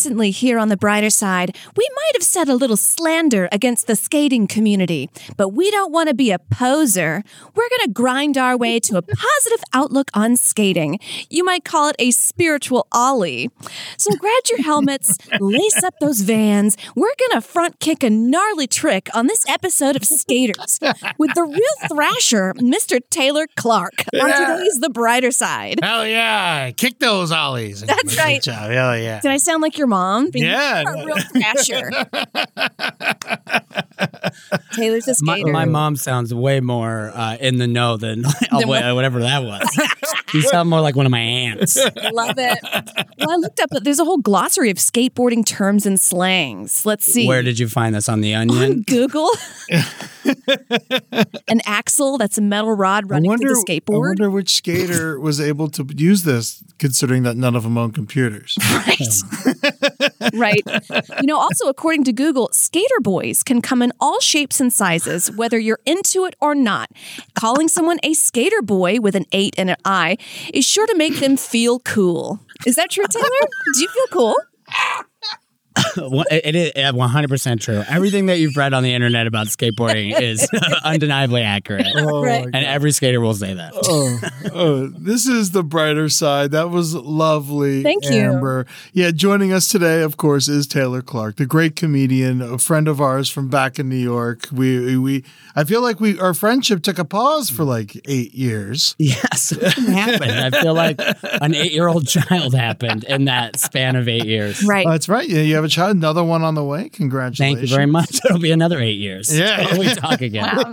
Recently, here on the brighter side, we might have said a little slander against the skating community, but we don't want to be a poser. We're going to grind our way to a positive outlook on skating. You might call it a spiritual ollie. So grab your helmets, lace up those vans. We're going to front kick a gnarly trick on this episode of Skaters with the real thrasher, Mr. Taylor Clark, on today's The Brighter Side. Hell yeah. Kick those ollies. That's right. Good job. Hell yeah. Did I sound like your mom? Being Yeah. a real thrasher. Taylor's a My, skater. my mom sounds way more uh, in the know than Than what? whatever that was. you sound more like one of my aunts. Love it. Well, I looked up. But there's a whole glossary of skateboarding terms and slangs. Let's see. Where did you find this on the Onion? on onion? Google? An axle. That's a metal rod running wonder, through the skateboard. I skateboard. wonder which skater was able to use this, considering that none of them own computers. Right. Right. You know, also, according to Google, skater boys can come in all shapes and sizes, whether you're into it or not. Calling someone a skater boy with an eight and an I is sure to make them feel cool. Is that true, Taylor? Do you feel cool? Well, it is uh, 100% true. Everything that you've read on the internet about skateboarding is undeniably accurate. Oh, Right. And every skater will say that. oh, oh, this is the brighter side. That was lovely. Thank you. Amber. Yeah, joining us today, of course, is Taylor Clark, the great comedian, a friend of ours from back in New York. We we I feel like we our friendship took a pause for like eight years. Yes, it happened. I feel like an eight year old child happened in that span of eight years. Right. That's right. Yeah, you have a child, another one on the way. Congratulations. Thank you very much. It'll be another eight years. Yeah. Till we talk again. Wow.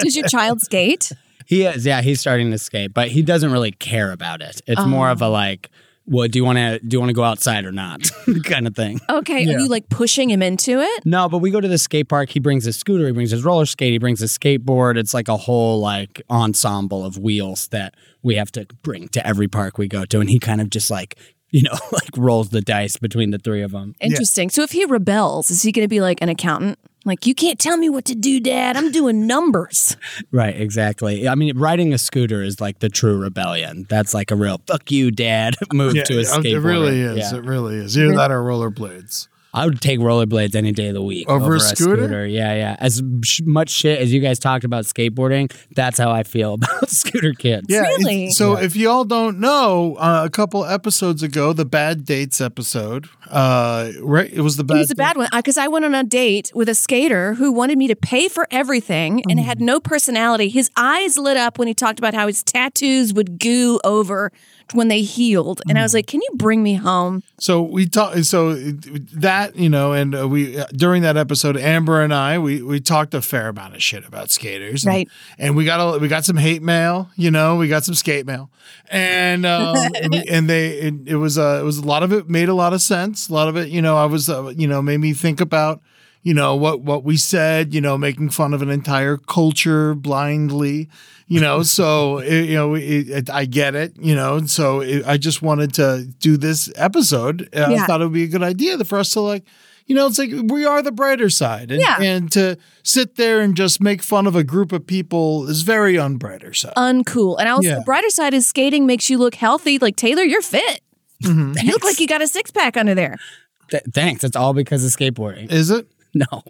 Does your child skate? He is, yeah, he's starting to skate, but he doesn't really care about it. It's more of a oh. like, well, do you want to do you want to go outside or not, kind of thing. Okay. Are you like pushing him into it? No, but we go to the skate park. He brings his scooter, he brings his roller skate, he brings his skateboard. It's like a whole like ensemble of wheels that we have to bring to every park we go to, and he kind of just like you know like rolls the dice between the three of them. Interesting. So if he rebels, is he going to be like an accountant? Like, you can't tell me what to do, Dad. I'm doing numbers. Right, exactly. I mean, riding a scooter is like the true rebellion. That's like a real "fuck you, dad" move Yeah, to a it really is. Yeah. It really is. Either that or rollerblades. I would take rollerblades any day of the week Over a scooter? Yeah, yeah. As sh- much shit as you guys talked about skateboarding, that's how I feel about scooter kids. Yeah. Really? it's- So if y'all don't know, uh, a couple episodes ago, the bad dates episode, uh, right? It was the bad. It was a bad one because I went on a date with a skater who wanted me to pay for everything and had no personality. His eyes lit up when he talked about how his tattoos would goo over when they healed. And I was like, Can you bring me home? So we talked. So that you know, and uh, we uh, during that episode, Amber and I, we we talked a fair amount of shit about skaters, Right. And we got a, we got some hate mail. You know, we got some skate mail, and um, and, they it, it was uh, it was a lot of it made a lot of sense. A lot of it, you know, I was uh, you know made me think about. You know what what we said. You know, making fun of an entire culture blindly. You know, so it, you know, it, it, I get it. You know, and so it, I just wanted to do this episode. Uh, I thought it would be a good idea for us to like, you know, it's like we are the brighter side. And, Yeah. and to sit there and just make fun of a group of people is very unbrighter side. Uncool. And also, Yeah. the brighter side is skating makes you look healthy. Like Taylor, you're fit. Mm-hmm. You look like you got a six pack under there. Th- thanks. It's all because of skateboarding. is it? No,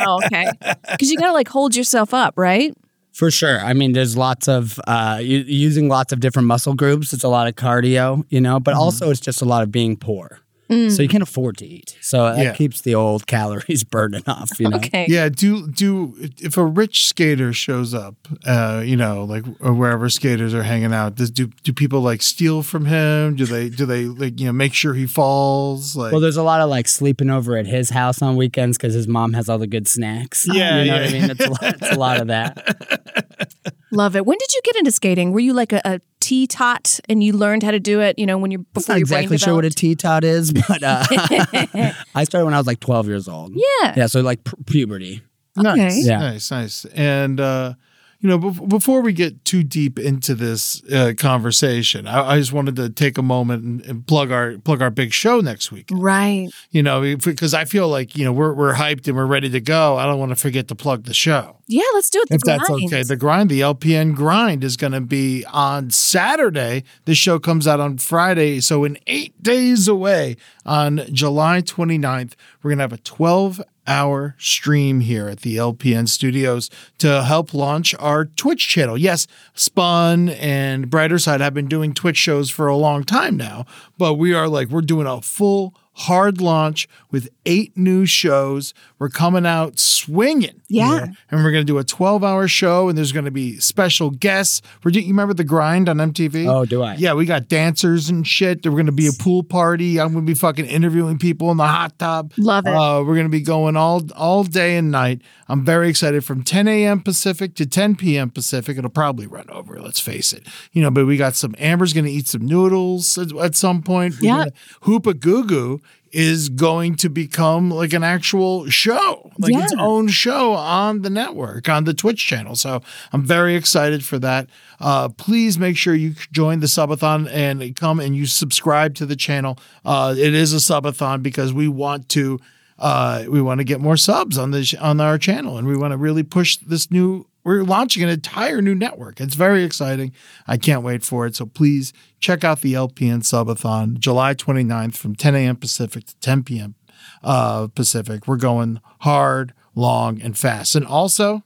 Oh, okay. Because you got to like hold yourself up, right? for sure. I mean, there's lots of uh, u- using lots of different muscle groups. It's a lot of cardio, you know, but also it's just a lot of being poor. So you can't afford to eat. So that Yeah. keeps the old calories burning off, you know. Okay. Yeah. Do do if a rich skater shows up, uh, you know, like or wherever skaters are hanging out, does do do people like steal from him? Do they do they like you know make sure he falls? Like Well, there's a lot of like sleeping over at his house on weekends because his mom has all the good snacks. Yeah, you know yeah. what I mean. It's a, lot, it's a lot of that. Love it. When did you get into skating? Were you like a, a T tot and you learned how to do it, you know, when you're I'm not exactly sure what a developed? Tot is, but uh, I started when I was like 12 years old. Yeah. Yeah, so like pu- puberty. Nice, Yeah. nice, nice. And uh, you know, bef- before we get too deep into this uh, conversation, I-, I just wanted to take a moment and, and plug our plug our big show next week. Right. You know, because I feel like you know we're we're hyped and we're ready to go. I don't want to forget to plug the show. Yeah, let's do it. The if that's okay. The grind, the LPN grind is going to be on Saturday. This show comes out on Friday. So, in eight days away on July 29th, we're going to have a 12 hour stream here at the LPN studios to help launch our Twitch channel. Yes, Spun and Brighter Side have been doing Twitch shows for a long time now, but we are like, we're doing a full hard launch with eight new shows. We're coming out swinging. Yeah. And we're going to do a 12 hour show, and there's going to be special guests. We're, do- you remember The Grind on MTV? Oh, do I? Yeah, we got dancers and shit. We're going to be a pool party. I'm going to be fucking interviewing people in the hot tub. Love it. Uh, we're going to be going all all day and night. I'm very excited from 10 a.m. Pacific to 10 p.m. Pacific. It'll probably run over, let's face it. You know, but we got some, Amber's going to eat some noodles at, at some point. We're Yeah. gonna- Hoopa Goo Goo is going to become like an actual show, like its own show on the network, on the Twitch channel. So I'm very excited for that. Uh, please make sure you join the subathon and come and you subscribe to the channel. Uh, it is a subathon because we want to uh, we want to get more subs on this on our channel, and we want to really push this new. We're launching an entire new network. It's very exciting. I can't wait for it. So please check out the LPN Subathon, July 29th from 10 a.m. Pacific to 10 p.m. Uh, Pacific. We're going hard, long, and fast. And also,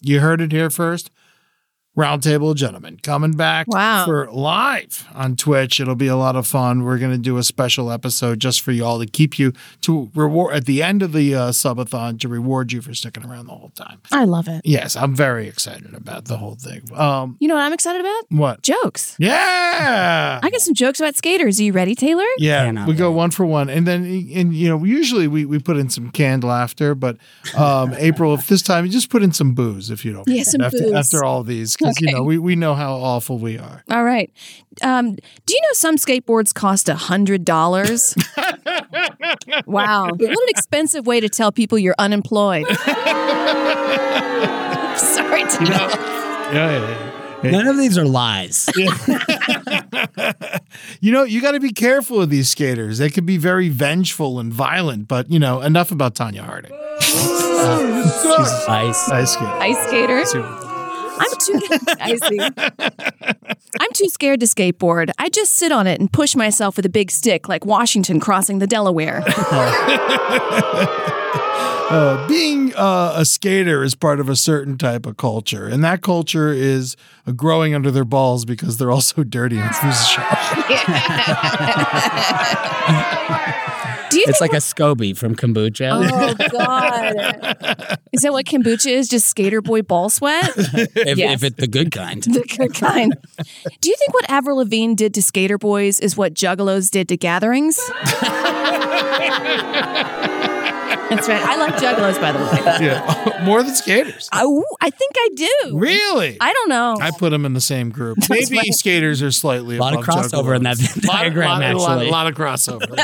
you heard it here first. Roundtable of Gentlemen coming back Wow. for live on Twitch. It'll be a lot of fun. We're going to do a special episode just for y'all to keep you to reward at the end of the uh, subathon to reward you for sticking around the whole time. I love it. Yes, I'm very excited about the whole thing. Um, You know what I'm excited about? what? Jokes. Yeah. I got some jokes about skaters. Are you ready, Taylor? Yeah, Cannot we go one for one, and then and you know usually we, we put in some canned laughter, but um, April, if this time you just put in some booze if you don't. Yeah, mind, some after, booze. after all these because you know we, we know how awful we are. All right. Um, do you know some skateboards cost a hundred dollars? wow. What an expensive way to tell people you're unemployed. Sorry, Taylor. Yeah, yeah, yeah. None of these are lies. You know, you got to be careful with these skaters. They can be very vengeful and violent, but you know, enough about Tonya Harding. She's ice. Ice skater. Ice skater. I'm too I see. I'm too scared to skateboard. I just sit on it and push myself with a big stick like Washington crossing the Delaware. Uh, being uh, a skater is part of a certain type of culture, and that culture is uh, growing under their balls because they're also dirty and through the shower. Do you It's think like a SCOBY from kombucha. Oh God! Is that what kombucha is? Just skater boy ball sweat? if, yes. if it's the good kind. the good kind. Do you think what Avril Lavigne did to skater boys is what Juggalos did to gatherings? That's right. I like Juggalos, by the way. yeah, more than skaters. Oh, I think I do. Really? I don't know. I put them in the same group. Maybe skaters are slightly A lot of above crossover in that juggalos. diagram, lot, lot, actually. lot, lot of crossover.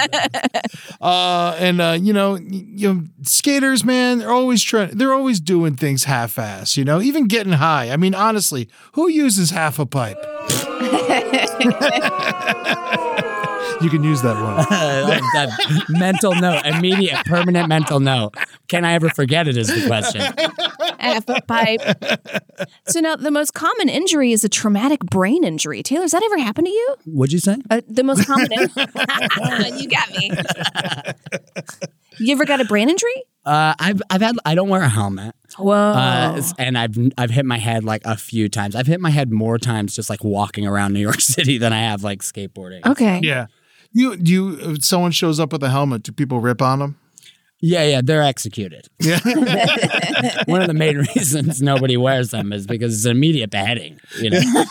uh, and uh, you know, you know, skaters, man, they're always trying. They're always doing things half-ass. You know, even getting high. I mean, honestly, who uses half a pipe? You can use that one. That mental note, immediate, permanent mental note. Can I ever forget it? Is the question. F pipe. So now the most common injury is a traumatic brain injury. Taylor, has that ever happened to you? What'd you say? Uh, the most common. you got me. You ever got a brain injury? Uh, I've I've had I don't wear a helmet, Whoa. uh, and I've I've hit my head like a few times. I've hit my head more times just like walking around New York City than I have like skateboarding. okay. Yeah. You do you if someone shows up with a helmet, do people rip on them? Yeah, yeah, they're executed. Yeah. One of the main reasons nobody wears them is because it's an immediate beheading. You know,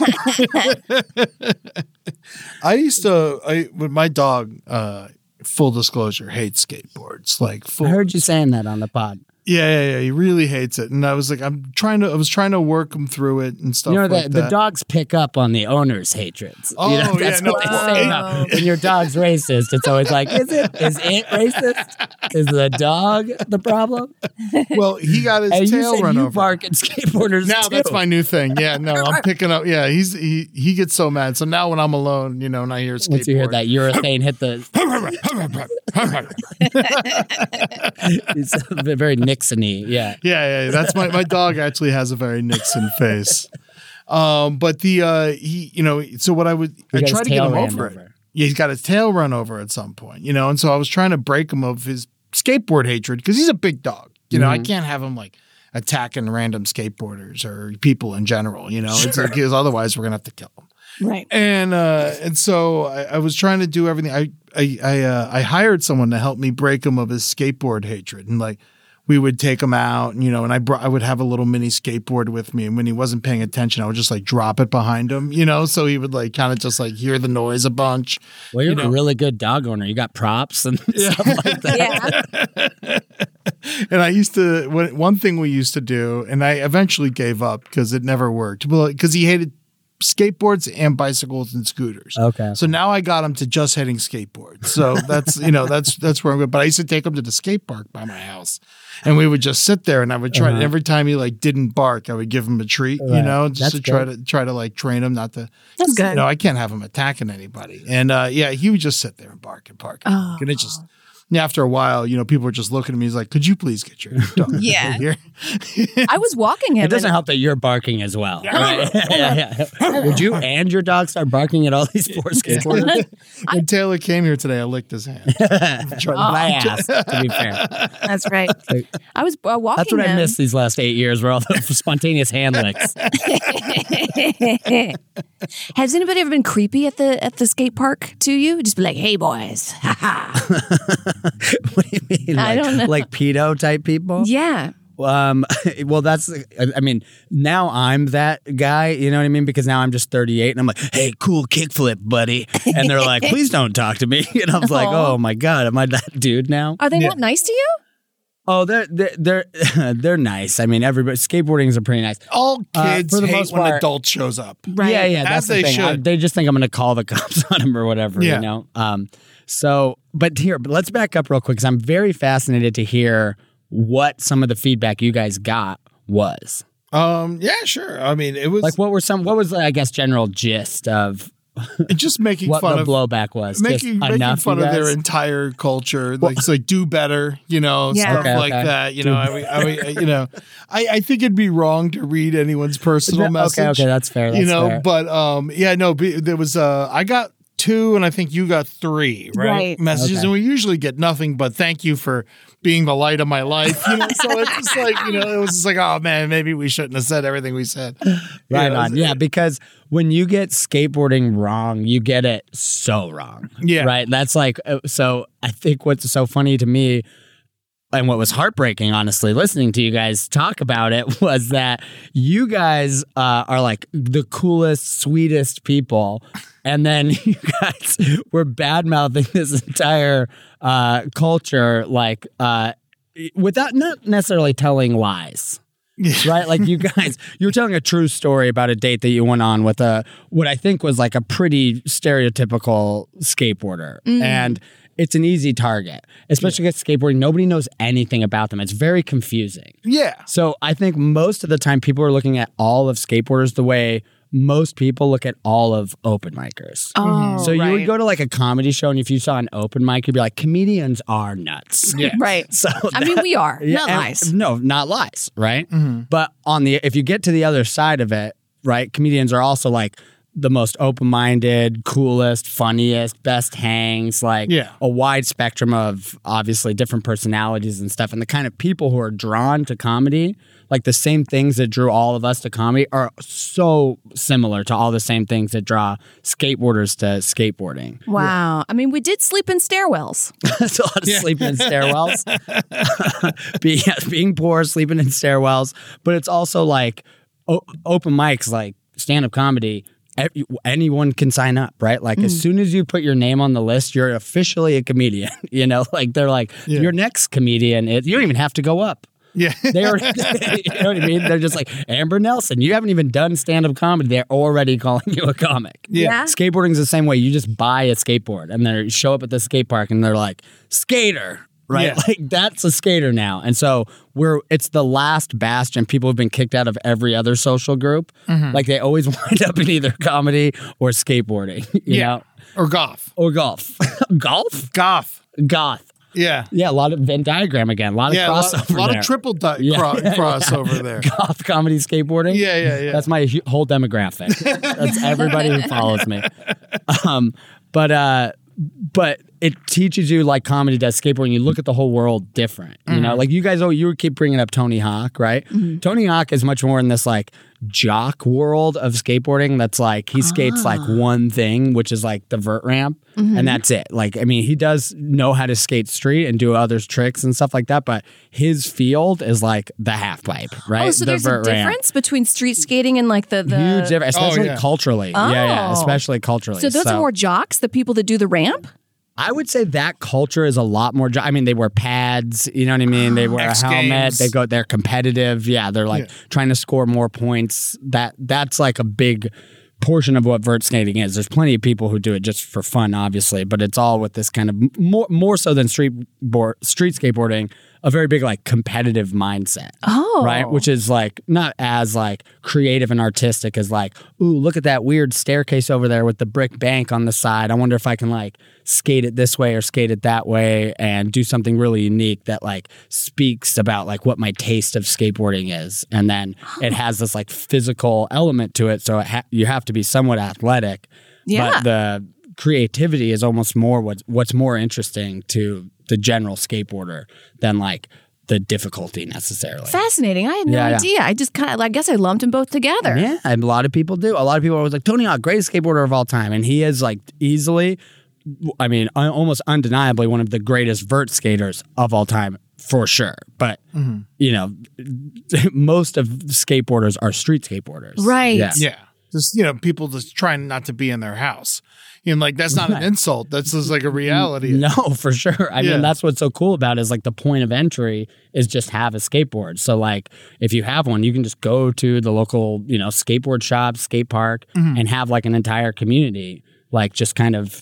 I used to I with my dog uh full disclosure hates skateboards. Like full I heard you saying that on the pod. Yeah, yeah, yeah. He really hates it. And I was like, I'm trying to I was trying to work him through it and stuff You know, like the, that. the dogs pick up on the owner's hatreds. Oh, you know, oh, yeah, that's no, what they well, say it- about when your dog's racist. It's always like, is it is it racist? Is the dog the problem? well, he got his And you tail said run you over. bark at skateboarders now too. that's my new thing. Yeah, no, I'm picking up. Yeah, he's he he gets so mad. So now when I'm alone, you know, and I hear skateboard, Once you hear that urethane hit the, it's very Nixony. Yeah. Yeah, yeah, that's my my dog actually has a very Nixon face. Um, but the uh he, you know, so what I would I got tried to get him ran over, it. Yeah, he's got his tail run over at some point, you know, and so I was trying to break him of his skateboard hatred because he's a big dog. You know, I can't have him like attacking random skateboarders or people in general. You know, it's like because otherwise we're gonna have to kill him. Right. And uh, and so I, I was trying to do everything. I I I, uh, I hired someone to help me break him of his skateboard hatred, and like we would take him out, and you know, and I brought I would have a little mini skateboard with me, and when he wasn't paying attention, I would just like drop it behind him, you know, so he would like kind of just like hear the noise a bunch. Well, you're You know. a really good dog owner. You got props and stuff like that. Yeah. And I used to one one thing we used to do, and I eventually gave up because it never worked. Well, because he hated skateboards and bicycles and scooters. Okay. So now I got him to just hitting skateboards. So that's you know that's that's where I'm going. But I used to take him to the skate park by my house, and we would just sit there, and I would try. Uh-huh. Every time he like didn't bark, I would give him a treat. You know, just That's to try to try to like train him not to. That's good. You know, I can't have him attacking anybody. And uh, yeah, he would just sit there and bark and bark. And, bark. and it just. Yeah, After a while, you know, people were just looking at me. He's like, "Could you please get your dog Yeah. over here?" I was walking him. It doesn't and- help that you're barking as well. Right? yeah, yeah. Would you and your dog start barking at all these poor skateboarders? when Taylor came here today, I licked his hand. I asked, to be fair. That's right. I was uh, walking That's what I missed these last eight years, were all the spontaneous hand licks. Has anybody ever been creepy at the at the skate park to you? Just be like, "Hey, boys." Ha ha. what do you mean? I Like, don't know. Like pedo type people? yeah. Um, well, that's, I mean, now I'm that guy, you know what I mean? Because now I'm just 38 and I'm like, hey, cool kickflip, buddy. And they're like, please don't talk to me. And I was like, oh my God, am I that dude now? Are they not nice to you? Oh, they're, they're, they're, they're nice. I mean, everybody, skateboarding are pretty nice. All Uh, kids for the hate most when part- adult shows up. Right. Yeah, yeah, As that's they the thing. I- should. they just think I'm going to call the cops on him or whatever, Yeah. you know? Um, so, but here, but let's back up real quick because I'm very fascinated to hear what some of the feedback you guys got was. Um, yeah, sure. I mean, it was Like, what were some, what was, I guess, general gist of just making what fun the of blowback was? making, just making enough, fun of their entire culture. Like it's like do better, you know, Yeah. stuff Okay, like okay. that. You know, I mean, I mean, you know, I, I think it'd be wrong to read anyone's personal message. Okay, okay, that's fair. That's you know, fair. but um, yeah, no, be- there was uh, I got two, and I think you got three, right? Right. Messages, Okay. and we usually get nothing but thank you for being the light of my life. You know, so it's just like you know, it was just like, oh man, maybe we shouldn't have said everything we said. right You know, on. Yeah, because when you get skateboarding wrong, you get it so wrong. Yeah. Right. That's like, uh, so I think what's so funny to me and what was heartbreaking, honestly, listening to you guys talk about it was that you guys uh, are like the coolest, sweetest people. And then you guys were bad mouthing this entire uh, culture, like, uh, without not necessarily telling lies right? Like you guys, you were telling a true story about a date that you went on with a what I think was like a pretty stereotypical skateboarder, and it's an easy target, especially with skateboarding. Nobody knows anything about them. It's very confusing. Yeah, So I think most of the time people are looking at all of skateboarders the way most people look at all of open micers. Oh, so you would go to like a comedy show, and if you saw an open mic, you'd be like, comedians are nuts. Yeah. Right. So I mean, we are. Yeah, not and- lies. No, not lies, right? Mm-hmm. But on the if you get to the other side of it, right, comedians are also like the most open-minded, coolest, funniest, best hangs, like Yeah. a wide spectrum of obviously different personalities and stuff. And the kind of people who are drawn to comedy, like the same things that drew all of us to comedy are so similar to all the same things that draw skateboarders to skateboarding. Wow. I mean, we did sleep in stairwells. That's a lot of sleeping in stairwells. Be, yeah, being poor, sleeping in stairwells. But it's also like o- open mics, like stand up comedy. E- Anyone can sign up, right? Like as mm. soon as you put your name on the list, you're officially a comedian. You know, like they're like Yeah. your next comedian. It, you don't even have to go up. Yeah. They are, you know what I mean? They're just like Amber Nelson. You haven't even done stand up comedy. They're already calling you a comic. Yeah. Skateboarding's the same way. You just buy a skateboard and they show up at the skate park and they're like, skater. Right? Yeah. Like that's a skater now. And so we're it's the last bastion. People have been kicked out of every other social group. Mm-hmm. Like they always wind up in either comedy or skateboarding. You Yeah. know? Or golf. Or golf. golf? Goth. Goth. Yeah. Yeah, a lot of Venn diagram again. A lot of Yeah. A lot, crossover. a lot there. of triple di- Yeah. cro- crossover there. goth comedy skateboarding. Yeah, yeah, yeah. That's my whole demographic. That's everybody who follows me. Um, but uh, but it teaches you like comedy does skateboarding. You look at the whole world different. You Mm-hmm. know, like you guys. Oh, you keep bringing up Tony Hawk, right? Tony Hawk is much more in this like jock world of skateboarding. That's like he skates like Ah. one thing, which is like the vert ramp, Mm-hmm. and that's it. Like I mean, he does know how to skate street and do other tricks and stuff like that. But his field is like the half pipe, right? Oh, so the there's a vert ramp. difference between street skating and like the, the Huge difference, especially yeah. culturally. Yeah, yeah, Oh. especially culturally. So those are more jocks, the people that do the ramp? I would say that culture is a lot more. jo- I mean, they wear pads. You know what I mean? They wear X a helmet. Games. They go. They're competitive. Yeah, they're like Yeah. trying to score more points. That that's like a big portion of what vert skating is. There's plenty of people who do it just for fun, obviously, but it's all with this kind of more more so than street board, street skateboarding. A very big like competitive mindset. Oh. right? Which is like not as like creative and artistic as like, ooh, look at that weird staircase over there with the brick bank on the side. I wonder if I can like skate it this way or skate it that way and do something really unique that like speaks about like what my taste of skateboarding is. And then it has this like physical element to it, so it ha- you have to be somewhat athletic. Yeah. But the creativity is almost more what's what's more interesting to the general skateboarder than like the difficulty necessarily. Fascinating. I had no Yeah, yeah. idea. I just kind of, I guess I lumped them both together. Yeah, and a lot of people do. A lot of people are always like Tony Hawk, greatest skateboarder of all time, and he is like easily, I mean, uh, almost undeniably one of the greatest vert skaters of all time for sure. But mm-hmm. you know, most of skateboarders are street skateboarders, Right. Yeah. Yeah. Just, you know, people just trying not to be in their house. You know, like that's not an insult. That's just like a reality. No, for sure. I Yeah. mean, that's what's so cool about it is like the point of entry is just have a skateboard. So like if you have one, you can just go to the local, you know, skateboard shop, skate park mm-hmm. and have like an entire community like just kind of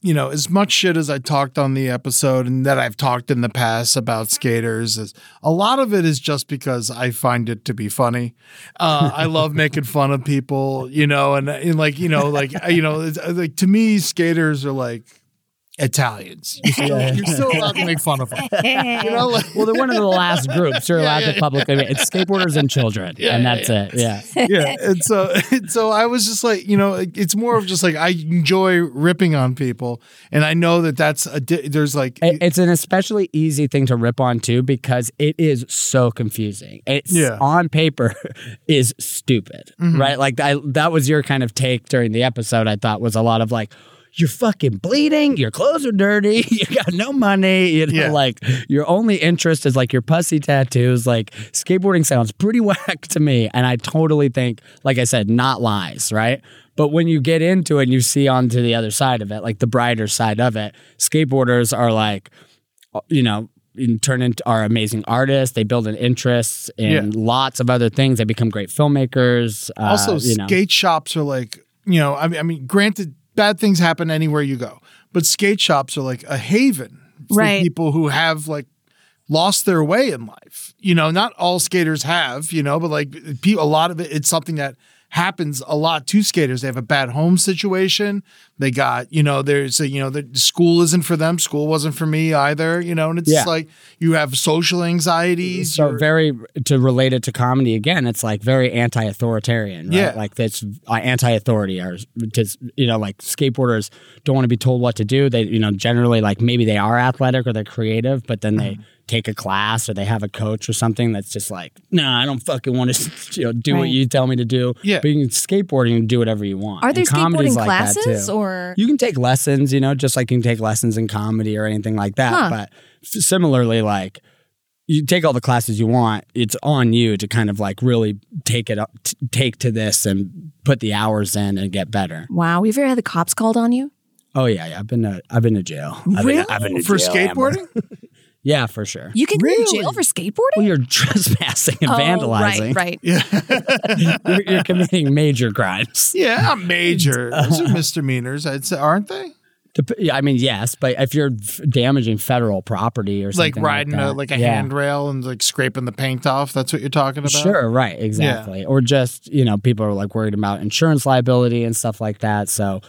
you know, as much shit as I talked on the episode and that I've talked in the past about skaters, is a lot of it is just because I find it to be funny. Uh, I love making fun of people, you know, and, and like, you know, like, you know, it's, uh, like to me, skaters are like, Italians. You're still, you're still allowed to make fun of them. You know, like, Well, they're one of the last groups you're allowed yeah, to publicly. It's skateboarders and children, Yeah, and that's yeah. it. Yeah. yeah. And so, and so I was just like, you know, it's more of just like I enjoy ripping on people, and I know that that's a di- there's like It- It's an especially easy thing to rip on too because it is so confusing. It's Yeah. Mm-hmm. on paper is stupid, right? Like I, that was your kind of take during the episode. I thought was a lot of like. You're fucking bleeding. Your clothes are dirty. You got no money. You know, Yeah. like your only interest is like your pussy tattoos. Like skateboarding sounds pretty whack to me, and I totally think, like I said, not lies, right? But when you get into it and you see onto the other side of it, like the brighter side of it, skateboarders are like, you know, in- turn into are amazing artists. They build an interest in Yeah. lots of other things. They become great filmmakers. Uh, also know. skate shops are like you know I mean, I mean granted bad things happen anywhere you go but skate shops are like a haven for Right. people who have like lost their way in life you know not all skaters have you know but like a lot of it it's something that happens a lot to skaters they have a bad home situation they got you know there's a you know the school isn't for them school wasn't for me either you know and it's Yeah. like you have social anxieties so very to relate it to comedy again, it's like very anti-authoritarian. Right? Yeah. like that's uh, anti-authority, or just you know, like skateboarders don't want to be told what to do. They you know generally like maybe they are athletic or they're creative, but then Mm-hmm. They take a class or they have a coach or something that's just like, no, I don't fucking want to you know do what you tell me to do. Yeah. but you can skateboard and do whatever you want. Are there And skateboarding like that, classes too. or You can take lessons, you know, just like you can take lessons in comedy or anything like that. Huh. But f- similarly, like you take all the classes you want. It's on you to kind of like really take it up, t- take to this and put the hours in and get better. wow? Have you ever had the cops called on you? Oh yeah, yeah. I've been to I've been to jail. I've been, Really? I've been to for jail, skateboarding Yeah, for sure. You can go to jail for skateboarding. well, you're trespassing and Oh, vandalizing. Right, right. You're, you're committing major crimes. Yeah, major. Those are misdemeanors, I'd say, aren't they? Yeah, I mean, yes, but if you're f- damaging federal property or Like something riding like, a, that, like riding a yeah. handrail and like scraping the paint off. That's what you're talking about. Sure, right, exactly. Or just you know, people are like worried about insurance liability and stuff like that. So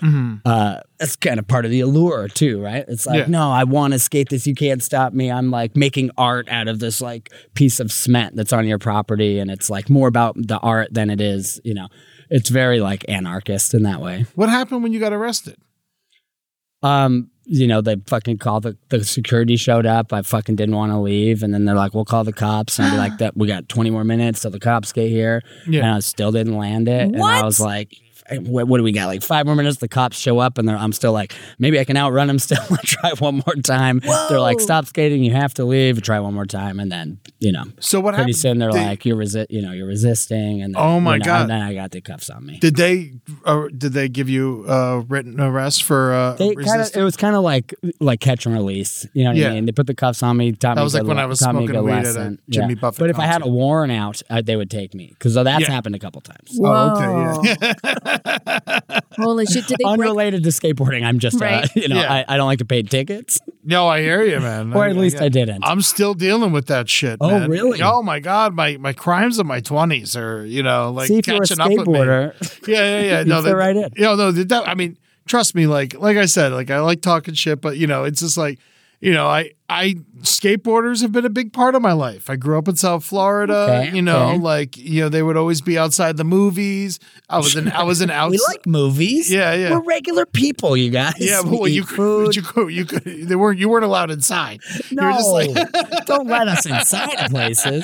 uh, that's kind of part of the allure too, right? It's like, Yeah. no, I want to skate this. You can't stop me. I'm like making art out of this like piece of cement that's on your property, and it's like more about the art than it is. You know, it's very like anarchist in that way. What happened when you got arrested? Um, you know, they fucking called the, the security showed up. I fucking didn't want to leave. And then they're like, we'll call the cops. And I'd be like, that we got 20 more minutes till the cops get here. Yeah. And I still didn't land it. And I was like, what, what do we got? Like five more minutes, the cops show up and they're, I'm still like, maybe I can outrun them still and try one more time. They're like, stop skating. You have to leave. Try one more time. And then, you know, So what pretty happened? soon they're They- like, you're resi- you know, you're resisting. And then, Oh my you know, God. And then I got the cuffs on me. Did they uh, did they give you a written arrest for uh, They kind of it was kind of like like catch and release. You know what Yeah. I mean? They put the cuffs on me. Taught That was like when le- I was taught me a smoking good weed at a. Jimmy Yeah. Buffett But if I had a warrant out, uh, they would take me because that's Yeah. happened a couple times. Oh, okay, yeah. Holy shit! Did they break? Unrelated to skateboarding, I'm just uh, you know Yeah. I, I don't like to pay tickets, no, I hear you, man. or at least I didn't. I'm still dealing with that shit. Oh, man. really? Oh my god, my my crimes of my twenties are you know like See, if you're a catching up with me. skateboarder, Yeah, yeah, yeah. You no, fit that, right in. You know, no, that, I mean, trust me. Like, like I said, like I like talking shit, but you know, it's just like, you know, I, I skateboarders have been a big part of my life. I grew up in South Florida. Okay, you know, okay. like you know, they would always be outside the movies. I was in, I was in outside. we like movies. Yeah, yeah. We're regular people, you guys. yeah, but We well, you could, food. you could, you could, they weren't, you weren't allowed inside. You were no, just like, don't let us inside places.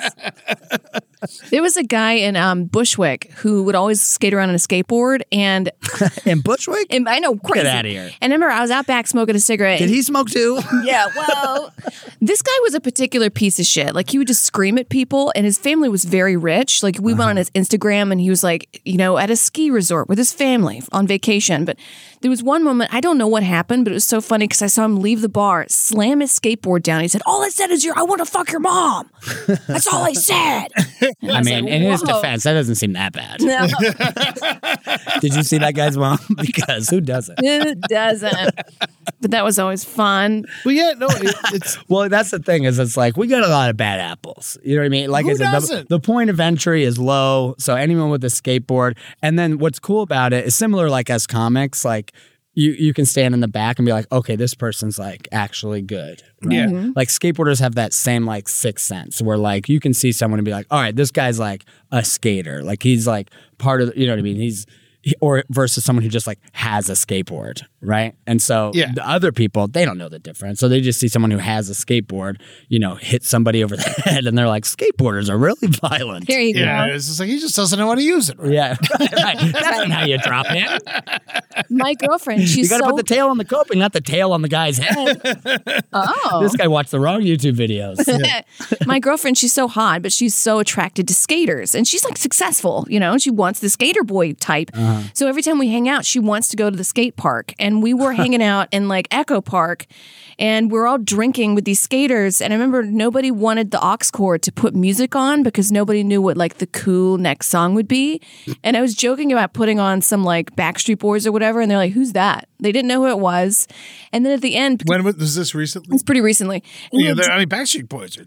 There was a guy in um, Bushwick who would always skate around on a skateboard, and, In Bushwick, and I know crazy. outta here. And I remember I was out back smoking a cigarette. did he smoke too? Yeah, well, this guy was a particular piece of shit. Like he would just scream at people, and his family was very rich. Like we went on uh-huh. his Instagram, and he was like, you know, at a ski resort with his family on vacation. But there was one moment I don't know what happened, but it was so funny because I saw him leave the bar, slam his skateboard down. He said, "All I said is, "Your, I want to fuck your mom." That's all I said. And I mean, like, in his defense, that doesn't seem that bad. No, Did you see that guy's mom? because who doesn't? it doesn't. But that was always fun. well, yeah, no, it, it's Well, that's the thing is it's like we got a lot of bad apples. You know what I mean? Like Who I said, the, doesn't? the point of entry is low. So anyone with a skateboard, and then what's cool about it is similar like as comics, like you you can stand in the back and be like, okay, this person's like actually good. right? Yeah. Mm-hmm. Like skateboarders have that same like sixth sense where like you can see someone and be like, all right, this guy's like a skater. Like he's like part of the, you know what I mean? He's he- or versus someone who just like has a skateboard, right? And so Yeah. the other people, they don't know the difference. So they just see someone who has a skateboard, you know, hit somebody over the head and they're like, skateboarders are really violent. There you Yeah, go. it's just like he just doesn't know how to use it. Right? Yeah, right. That's not how you drop it. My girlfriend, she's You got to so put the tail on the coping, not the tail on the guy's head. oh. This guy watched the wrong YouTube videos. my girlfriend, she's so hot, but she's so attracted to skaters, and she's like successful. You know, she wants the skater boy type. Uh-huh. Uh-huh. So every time we hang out, she wants to go to the skate park, and we were hanging out in like Echo Park, and we're all drinking with these skaters. And I remember nobody wanted the aux cord to put music on because nobody knew what like the cool next song would be. And I was joking about putting on some like Backstreet Boys or whatever, and they're like, "Who's that?" They didn't know who it was. And then at the end, When was, was this recently? it's pretty recently. Yeah, I mean, Backstreet Boys are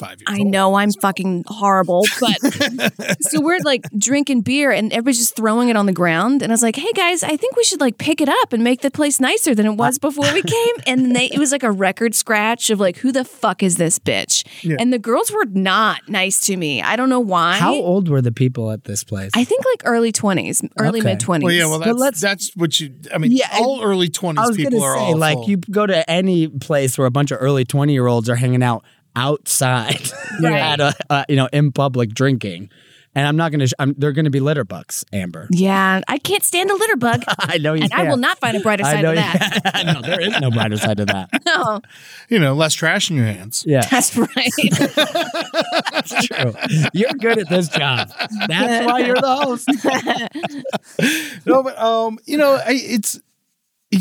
25 years I old. know I'm fucking horrible, but so we're like drinking beer and everybody's just throwing it on the ground. And I was like, hey guys, I think we should like pick it up and make the place nicer than it was before we came. And they, it was like a record scratch of like, who the fuck is this bitch? And the girls were not nice to me. I don't know why. How old were the people at this place? I think like early 20s, early Okay. mid 20s. Well, yeah, well, that's, let's- that's what you, I mean, Yeah, all early 20s I was people gonna are say, awful. like, you go to any place where a bunch of early twenty year olds are hanging out outside, at a, uh, you know, in public drinking, and I'm not gonna. Sh- I'm, they're gonna be litter bucks, Amber. yeah, I can't stand a litter bug. I know you. and I can't. will not find a brighter side know of that. no, there is no brighter side to that. No, you know, less trash in your hands. Yeah, that's right. that's true. You're good at this job. That's why you're the host. no, but um, you know, I, it's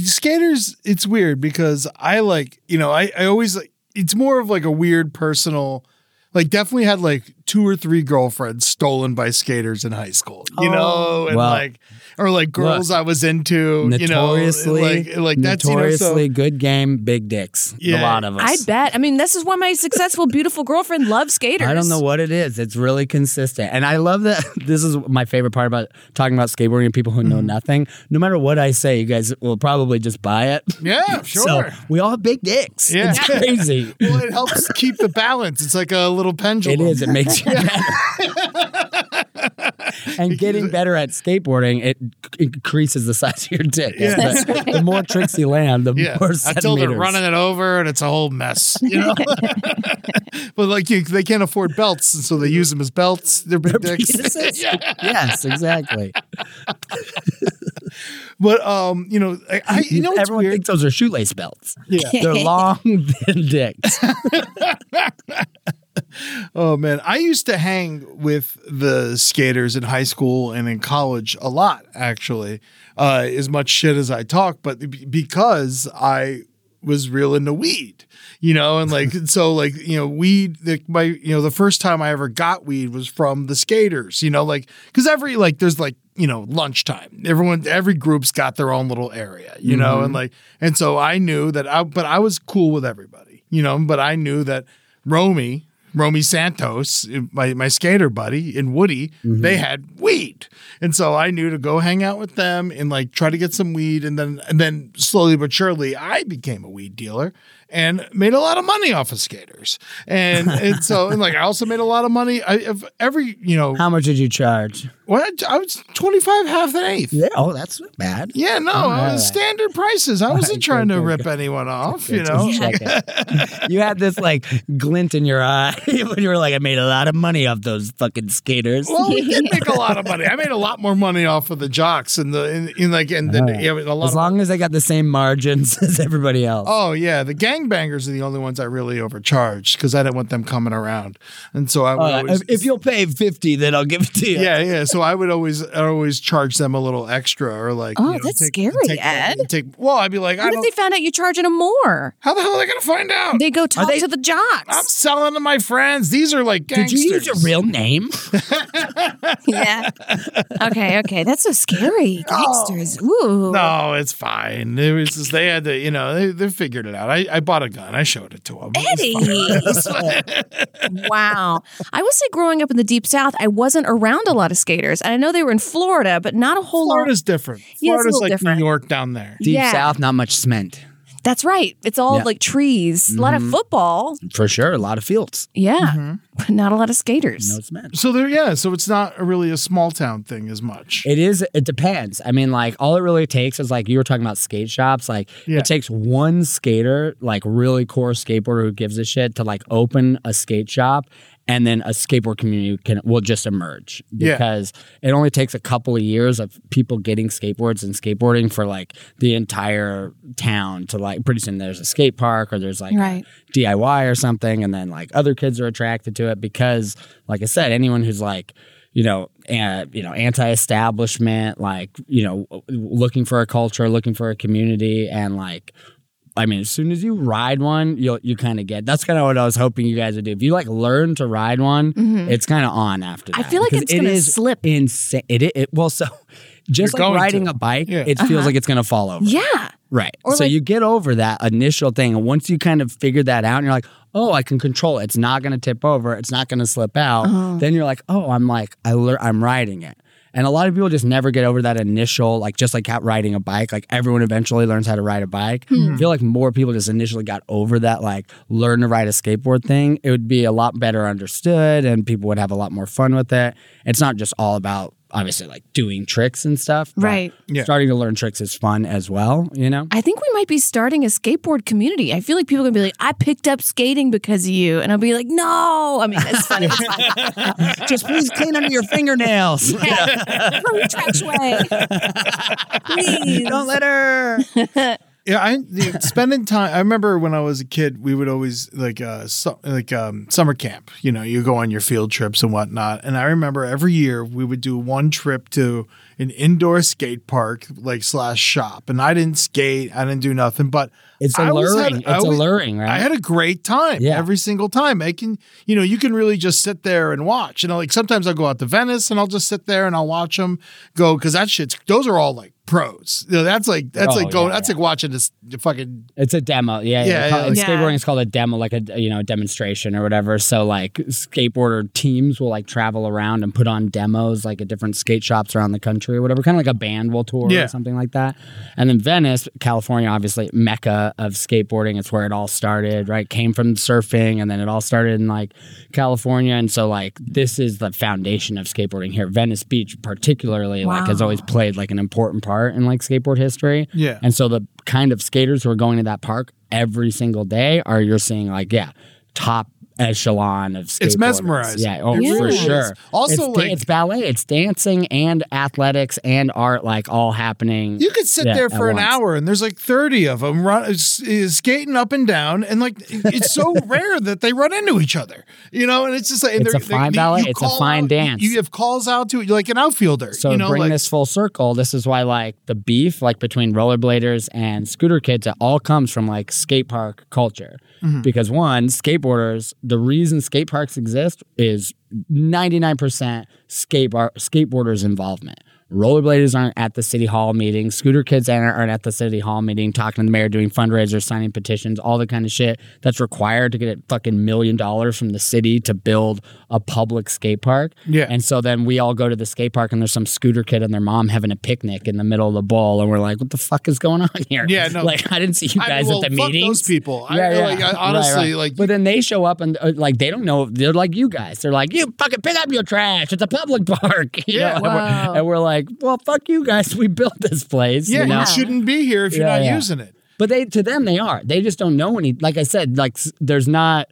skaters. It's weird because I like, you know, I I always like. It's more of like a weird personal. Like, definitely had like two or three girlfriends stolen by skaters in high school. You know, and Well, like, or like girls I was into. Notoriously, you know, like like that's you know, notoriously so, good game, big dicks. Yeah. a lot of us. I bet. I mean, this is why my successful, beautiful girlfriend loves skaters. I don't know what it is. It's really consistent. And I love that this is my favorite part about talking about skateboarding and people who Mm-hmm. know nothing. No matter what I say, you guys will probably just buy it. yeah, sure. So we all have big dicks. Yeah. It's crazy. well, it helps keep the balance. It's like a little pendulum. is. It makes you better. and getting better at skateboarding, it increases the size of your dick. Yeah. The, the more tricks you land, the Yeah, more until they're running it over and it's a whole mess. You know, but like you, they can't afford belts, and so they use them as belts. They're big dicks. yeah. Yes, exactly. But um, you know, I, I you know Everyone weird? thinks those are shoelace belts. Yeah. They're long, thin dicks. Oh man, I used to hang with the skaters in high school and in college a lot, actually. Uh, as much shit as I talk, but be- because I was real into weed, you know, and like so, like you know, weed. The, my you know, the first time I ever got weed was from the skaters, you know, like because every like there's like you know lunchtime, everyone every group's got their own little area, you know, and like and so I knew that I, but I was cool with everybody, you know, but I knew that Romy. Romy Santos, my, my skater buddy, in Woody, mm-hmm. they had weed. And so I knew to go hang out with them and like try to get some weed. And then and then slowly but surely I became a weed dealer and made a lot of money off of skaters. And and so and like I also made a lot of money. I of every, you know, How much did you charge? what I was 25 half an eighth. Yeah. Oh, that's not bad. Yeah, no, uh, I was standard prices. I wasn't trying to rip anyone off, you know. you had this like glint in your eye when you were like, I made a lot of money off those fucking skaters. Well, we did make a lot of money. I made a lot more money off of the jocks and the in, in like and then yeah, a lot as of, long as they got the same margins as everybody else. Oh yeah, the gangbangers are the only ones I really overcharged because I didn't want them coming around, and so I would Oh, yeah. always, if, if you'll pay fifty, then I'll give it to you. yeah, yeah. So I would always, I always charge them a little extra, or like, Oh, you know, that's take, scary, take, Ed. Take well, I'd be like, I What if they found out you're charging them more? how the hell are they gonna find out? They go talk they- to the jocks. I'm selling to my friends. These are like Did you use your real name? yeah. Okay. Okay. That's so scary. Gangsters. Ooh. No, it's fine. It was just they had to, you know, they, they figured it out. I, I bought a gun. I showed it to him. Eddie. wow. I will say, growing up in the deep south, I wasn't around a lot of skaters. And I know they were in Florida, but not a whole lot Florida's different. Yeah, it's a Florida's little like different. New York down there. Deep Yeah. South, not much cement lot. That's right. It's all Yeah. like trees, a lot of Mhm. football. for sure. A lot of fields, Yeah. But not a lot of skaters. no cement. So there, yeah. So it's not a really a small town thing as much. It is. It depends. I mean, like all it really takes is like you were talking about skate shops. Like Yeah. it takes one skater, like really core skateboarder who gives a shit, to like open a skate shop, and then a skateboard community can will just emerge Yeah. because it only takes a couple of years of people getting skateboards and skateboarding for like the entire town to like pretty soon there's a skate park or there's like Right. DIY or something, and then like other kids are attracted to it because, like I said, anyone who's like, you know, uh, you know, anti-establishment, like you know, looking for a culture, looking for a community, and like. I mean, as soon as you ride one, you'll you kind of get. That's kind of what I was hoping you guys would do. If you like learn to ride one, it's kind of on after that. Mm-hmm. I feel like it's it gonna is slip. Insane. It, it, it well, so just You're like riding to. a bike, Yeah. it feels like it's gonna fall over. Yeah. Right. Or so like- you get over that initial thing. And once you kind of figure that out and you're like, oh, I can control it. It's not going to tip over. It's not going to slip out. Uh-huh. Then you're like, oh, I'm like, I lear- I'm riding it. And a lot of people just never get over that initial, like just like riding a bike. Like everyone eventually learns how to ride a bike. Hmm. I feel like more people just initially got over that, like learn to ride a skateboard thing. It would be a lot better understood and people would have a lot more fun with it. It's not just all about obviously like doing tricks and stuff. Right. Yeah. Starting to learn tricks is fun as well, you know? I think we might be starting a skateboard community. I feel like people are gonna be like, I picked up skating because of you. And I'll be like, no. I mean, it's funny. It's fine. Just please clean under your fingernails. Yeah. Hurry, Trash Way. Please. Don't let her. Yeah, I spending time. I remember when I was a kid, we would always like uh su- like um summer camp. You know, you go on your field trips and whatnot. And I remember every year we would do one trip to an indoor skate park, like slash shop. And I didn't skate, I didn't do nothing, but It's I alluring. had- I It's always- alluring, right? I had a great time Yeah. every single time. I can, you know, you can really just sit there and watch. You know, like sometimes I'll go out to Venice and I'll just sit there and I'll watch them go because that shit's those are all like pros. You know, that's like that's Oh, like going. yeah, that's yeah. like watching this fucking It's a demo. Yeah. Yeah, Yeah. yeah. Call- Yeah. Skateboarding is called a demo, like a, you know, demonstration or whatever. So like skateboarder teams will like travel around and put on demos like at different skate shops around the country or whatever, kind of like a band will tour Yeah. or something like that. And then Venice, California, obviously mecca of skateboarding. It's where it all started, right? Came from surfing and then it all started in like California. And so like this is the foundation of skateboarding here. Venice Beach particularly like has always played like an important part in like skateboard history. Yeah. And so the kind of skaters who are going to that park every single day are you're seeing like, yeah, top echelon of skateboarders. It's mesmerizing. Yeah, oh, It for is. sure. Also, it's, like- it's ballet, it's dancing and athletics and art, like all happening. You could sit yeah, there for an once. hour and there's like 30 of them run, s- is skating up and down. And like, it's so rare that they run into each other, you know? And it's just like, and It's a fine they- ballet, it's a fine out- dance. You have calls out to it, like an outfielder. So you to know, bring like, this full circle, this is why like the beef, like between rollerbladers and scooter kids, it all comes from like skate park culture. Mm-hmm. Because one, skateboarders, the reason skate parks exist is 99% skate bar- skateboarders' involvement. Rollerbladers aren't at the city hall meeting. Scooter kids aren't aren't at the city hall meeting, talking to the mayor, doing fundraisers, signing petitions, all the kind of shit that's required to get a fucking million dollars from the city to build a public skate park. Yeah. And so then we all go to the skate park and there's some scooter kid and their mom having a picnic in the middle of the bowl. And we're like, what the fuck is going on here? Yeah, no. Like, I didn't see you I- guys well, at the fuck meetings. those people. I- like, I- honestly, like- But then they show up and uh, like, they don't know. They're like you guys. They're like, you fucking pick up your trash. It's a public park. You Yeah. know? and, we're, and we're like, well, fuck you guys. We built this place. yeah, you know? you shouldn't be here if you're Yeah, not yeah. using it. But they to them they are. They just don't know any. Like I said, like there's not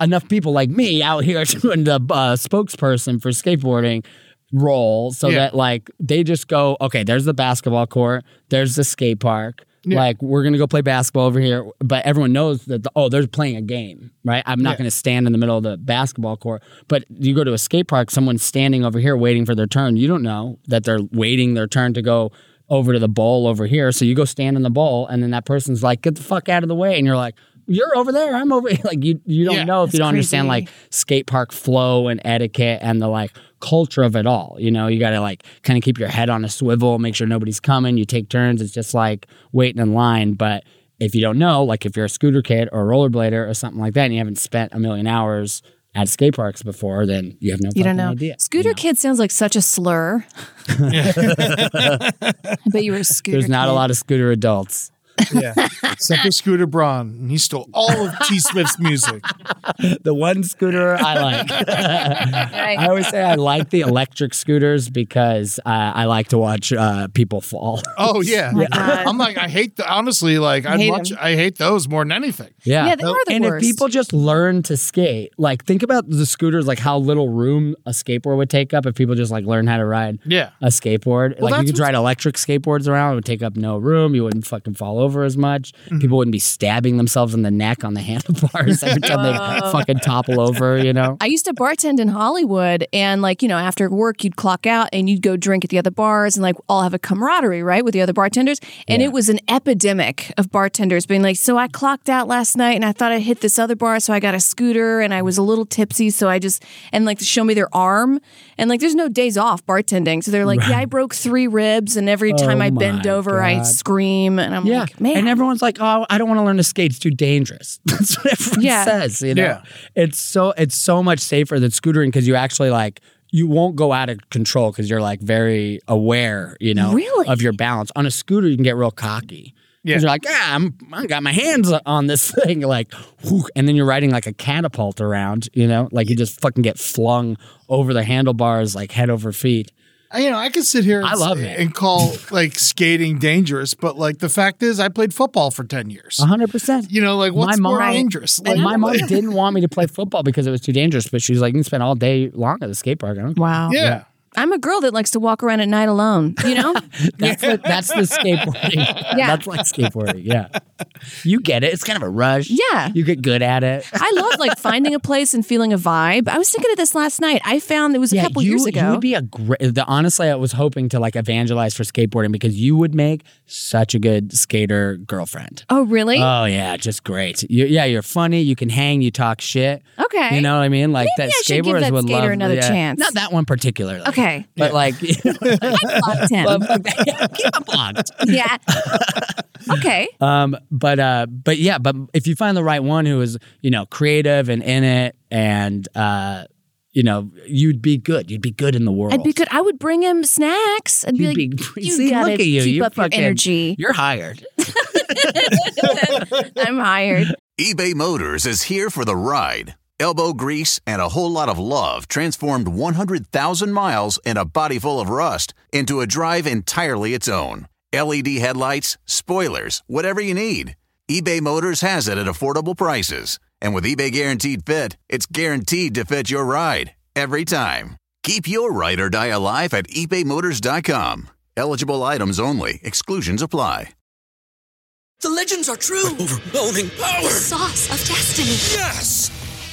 enough people like me out here doing the uh, spokesperson for skateboarding role, so Yeah. that like they just go, okay, there's the basketball court, there's the skate park. Yeah. Like we're gonna go play basketball over here, but everyone knows that the, oh they're playing a game, right? I'm not Yeah. gonna stand in the middle of the basketball court. But you go to a skate park, someone's standing over here waiting for their turn. You don't know that they're waiting their turn to go over to the bowl over here. So you go stand in the bowl, and then that person's like, "Get the fuck out of the way," and you're like. You're over there. I'm over here. Like you, you don't Yeah. know if you don't understand like skate park flow and etiquette and the like culture of it all. You know, you got to like kind of keep your head on a swivel, make sure nobody's coming. You take turns. It's just like waiting in line, but if you don't know, like if you're a scooter kid or a rollerblader or something like that, and you haven't spent a million hours at skate parks before, then you have no You don't know. idea. Scooter you know? kid sounds like such a slur. I bet you were a scooter. There's not kid. a lot of scooter adults. Yeah. Except for Scooter Braun. And he stole all of T. Swift's music. The one scooter I like. I always say I like the electric scooters because uh, I like to watch uh, people fall. Oh yeah. God. I'm like, I hate the honestly, like I hate much 'em. I hate those more than anything. Yeah, Yeah, they are the and worst. if people just learn to skate, like think about the scooters, like how little room a skateboard would take up if people just like learn how to ride Yeah. a skateboard. like you could ride electric skateboards around, it would take up no room. You wouldn't fucking fall over as much. Mm-hmm. People wouldn't be stabbing themselves in the neck on the handlebars every time they fucking topple over. You know. I used to bartend in Hollywood, and like you know, after work, you'd clock out and you'd go drink at the other bars, and like all have a camaraderie, right, with the other bartenders. And it was an epidemic of bartenders being like, "So I clocked out last night, and I thought I hit this other bar, so I got a scooter, and I was a little tipsy, so I just and like to show me their arm, and like there's no days off bartending, so they're like, "Yeah, I broke three ribs, and every time Oh I bend my over, I scream, and I'm Yeah, like, man, and everyone's like, "Oh, I don't want to learn to skate; it's too dangerous." That's what everyone Yeah. says. You know, Yeah. it's so it's so much safer than scootering because you actually like you won't go out of control because you're like very aware, you know, Really? of your balance. On a scooter, you can get real cocky. Yeah. You're like, ah, I'm, I got my hands on this thing, like, whew, and then you're riding like a catapult around, you know, like you just fucking get flung over the handlebars, like head over feet. I- You know, I could sit here and, I love it. and call like skating dangerous, but like the fact is I played football for 10 years. hundred percent. You know, like what's My more dangerous? Like, Like, my mom didn't want me to play football because it was too dangerous, but she was like, "You can spend all day long at the skate park." I don't care. wow, Yeah. I'm a girl that likes to walk around at night alone, you know. That's the, that's the skateboarding. Yeah. that's like skateboarding. Yeah, you get it. It's kind of a rush. Yeah. you get good at it. I love like finding a place and feeling a vibe. I was thinking of this last night. I found it was a couple you, years ago. you would be a great. The, honestly, I was hoping to like evangelize for skateboarding because you would make such a good skater girlfriend. oh, really? Oh yeah, just great. You, yeah, you're funny. You can hang. You talk shit. okay. You know what I mean? Like Maybe that I skateboarders that would skater love another yeah. chance. Not that one particularly. Okay. But like, you know, I blocked him. but fuck that. Yeah, keep them blocked. yeah. okay. Um, but uh, but yeah, but if you find the right one who is you know creative and in it, and uh, you know, you'd be good. You'd be good in the world. I'd be good. I would bring him snacks. I'd be You'd like, be, you see, gotta look at you. keep You're up fucking, your energy. You're hired. I'm hired. eBay Motors is here for the ride. Elbow grease and a whole lot of love transformed 100,000 miles and a body full of rust into a drive entirely its own. LED headlights, spoilers, whatever you need. eBay Motors has it at affordable prices. And with eBay Guaranteed Fit, it's guaranteed to fit your ride every time. Keep your ride or die alive at ebaymotors.com. Eligible items only, exclusions apply. The legends are true. Overwhelming power! Sauce of destiny. Yes!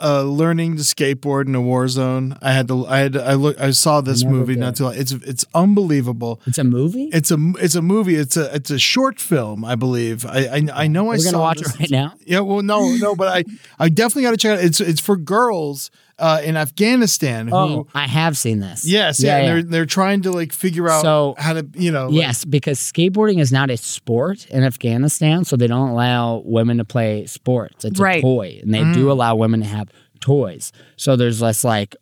uh learning to skateboard in a war zone? I had to I had to, I look I saw this Never movie did. not too long. It's it's unbelievable. It's a movie. It's a it's a movie. It's a it's a short film, I believe. I I, I know I We're saw gonna watch this. it right now. Yeah, well, no, no, but I I definitely got to check it. out. It's it's for girls uh, in Afghanistan. Who, Oh, I have seen this. yes, yeah, and they're they're trying to like figure out So- how to you know. like- Yes, because skateboarding is not a sport in Afghanistan, so they don't allow women to play sports. It's Right. a toy, and they Mm. do allow women to have toys. So there's less like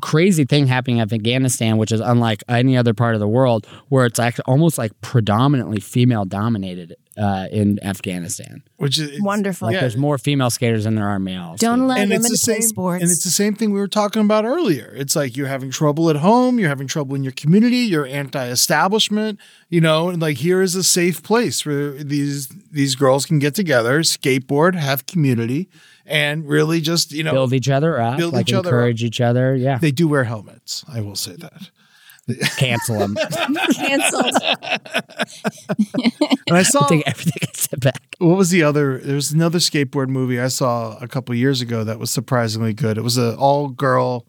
crazy thing happening in Afghanistan, which is unlike any other part of the world, where it's actually almost like predominantly female dominated uh, in Afghanistan. which is Wonderful. Like there's more female skaters than there are male. Don't allow and women it's the play same sports. and it's the same thing we were talking about earlier it's like you're having trouble at home you're having trouble in your community you're anti-establishment you know and like here is a safe place where these these girls can get together skateboard have community and really just you know build each other up, Build like each other encourage each other. Yeah. they do wear helmets i will say that Cancel them. Canceled. And I saw I Take everything I said back. what was the other? There was another skateboard movie I saw a couple years ago that was surprisingly good. It was an all girl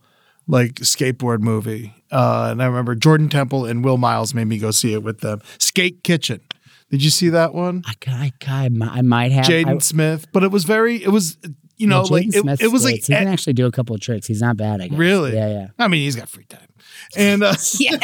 like skateboard movie, uh, and I remember Jordan Temple and Will Miles made me go see it with them. Skate Kitchen. Did you see that one? I, I, I, I might have. Jaden I, Smith, but it was very. It was you know Well, like Jaden it, Smith it was like he can eh, actually do a couple of tricks. He's not bad. I guess. really. Yeah, yeah. I mean, he's got free time, and uh, yeah.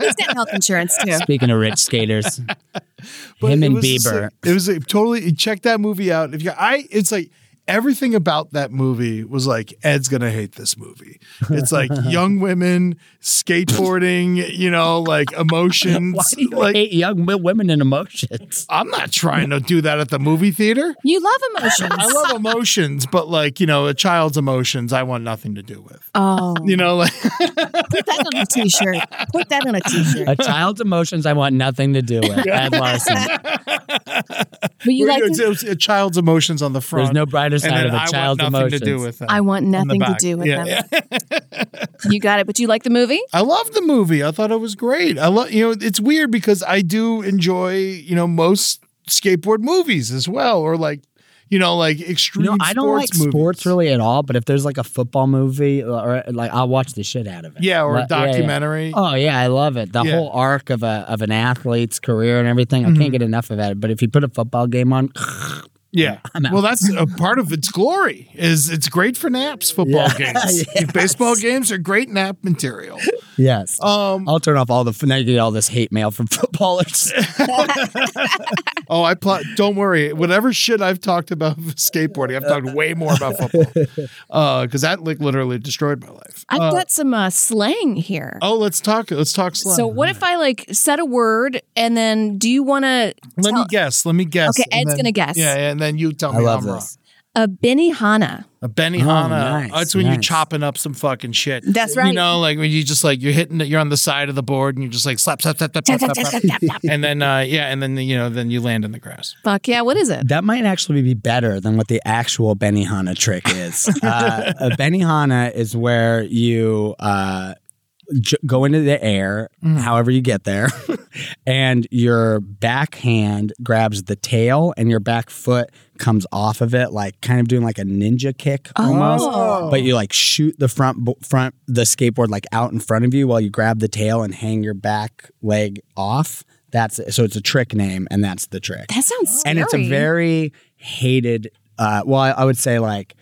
He's got health insurance too. Speaking of rich skaters, him it and was Bieber. like- it was like totally check that movie out. If you, I, it's like everything about that movie was like Ed's gonna hate this movie. It's like young women skateboarding, you know, like emotions. Why do you like hate young women and emotions? I'm not trying to do that at the movie theater. You love emotions. I love emotions, but like you know, a child's emotions, I want nothing to do with. Oh, You know, like put that on a t-shirt. Put that on a t-shirt. A child's emotions I want nothing to do with. Ed Larson. But you like it's, to, a child's emotions on the front. There's no brighter and side of a I want child's nothing emotions. to do with them. I want nothing to back. do with Yeah, them. You got it. But you like the movie? I love the movie. I thought it was great. I love you know it's weird because I do enjoy you know most skateboard movies as well, or like you know like extreme. You know, I don't like sports movies. sports really at all, but if there's like a football movie or like I'll watch the shit out of it. Yeah, or a But- yeah, yeah. documentary. Oh yeah, I love it. The Yeah. whole arc of a of an athlete's career and everything. I Mm-hmm. can't get enough of that. But if you put a football game on, Yeah. I'm. Well, that's a part of its glory. Is it's great for naps. Football Yeah. games, Yes. baseball games are great nap material. yes, Um. I'll turn off all the now you get all this hate mail from footballers. Oh, I plot. Don't worry. Whatever shit I've talked about skateboarding, I've talked way more about football. Uh, because that like literally destroyed my life. I've Uh, got some uh, slang here. Oh, let's talk. Let's talk slang. So what if I like said a word and then do you want to Let me guess. Let me guess. Okay, Ed's then- gonna guess. Yeah, yeah, and then you tell I me love I'm this. a Benihana? A Benny Oh, nice, That's when you're chopping up some fucking shit. That's right. You know, like when you just like you're hitting it, you're on the side of the board and you just like slap, slap, slap, slap, slap, slap, slap. and then uh yeah, and then you know, then you land in the grass. Fuck yeah! What is it? That might actually be better than what the actual Benihana trick is. uh, a Benihana is where you uh, j- go into the air, however you get there, and your back hand grabs the tail, and your back foot comes off of it, like kind of doing like a ninja kick almost. Oh. But you like shoot the front bo- front the skateboard like out in front of you while you grab the tail and hang your back leg off. That's so it's a trick name, and that's the trick That sounds scary. and it's a very hated uh well I, I would say like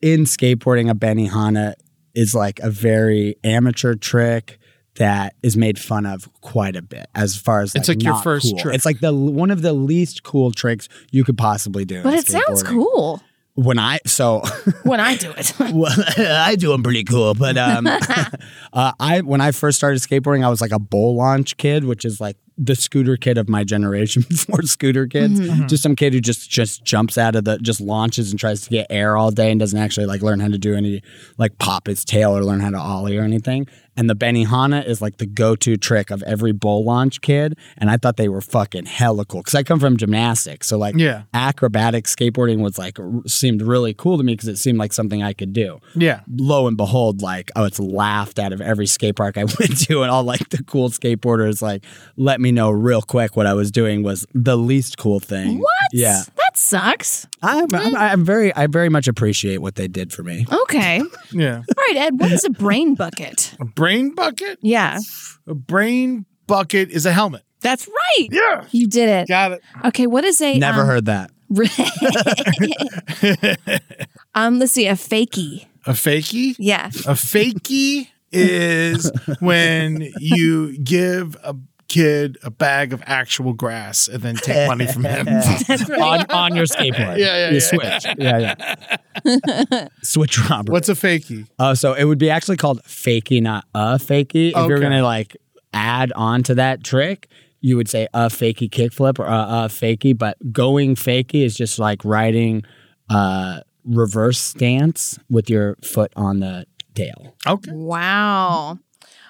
in skateboarding a benihana is like a very amateur trick that is made fun of quite a bit as far as It's like your first cool. trick. it's like the one of the least cool tricks you could possibly do But it sounds cool when i so when I do it. well, I do them pretty cool, but um, uh, I when I first started skateboarding, I was like a bowl launch kid, which is like the scooter kid of my generation before scooter kids. Mm-hmm. Mm-hmm. Just some kid who just just jumps out of the just launches and tries to get air all day and doesn't actually like learn how to do any like pop his tail or learn how to ollie or anything. And the Benihana is like the go-to trick of every bowl launch kid, and I thought they were fucking hella cool because I come from gymnastics, so like Yeah. acrobatic skateboarding was like r- seemed really cool to me because it seemed like something I could do Yeah. lo and behold, like, oh, it's laughed out of every skate park I went to, and all like the cool skateboarders like let me know real quick what I was doing was the least cool thing. What? Yeah, That sucks. I'm, I'm, I'm very, I very much appreciate what they did for me. Okay. Yeah. right, Ed. What is a brain bucket? A brain bucket? Yeah, A brain bucket is a helmet. that's right. Yeah. You did it. Got it. Okay. What is a Never um, heard that. um, let's see. A fakie. A fakie? Yeah. A fakie is when you give a kid a bag of actual grass and then take money from him. on, on your skateboard. Yeah, yeah, You yeah. switch. Yeah, yeah. switch robbery. What's a fakie? Oh, so it would be actually called fakie, not a fakie. If you're gonna like add on to that trick, you would say a fakie kickflip or a, a fakie. But going fakie is just like riding uh, reverse stance with your foot on the tail. Okay. Wow.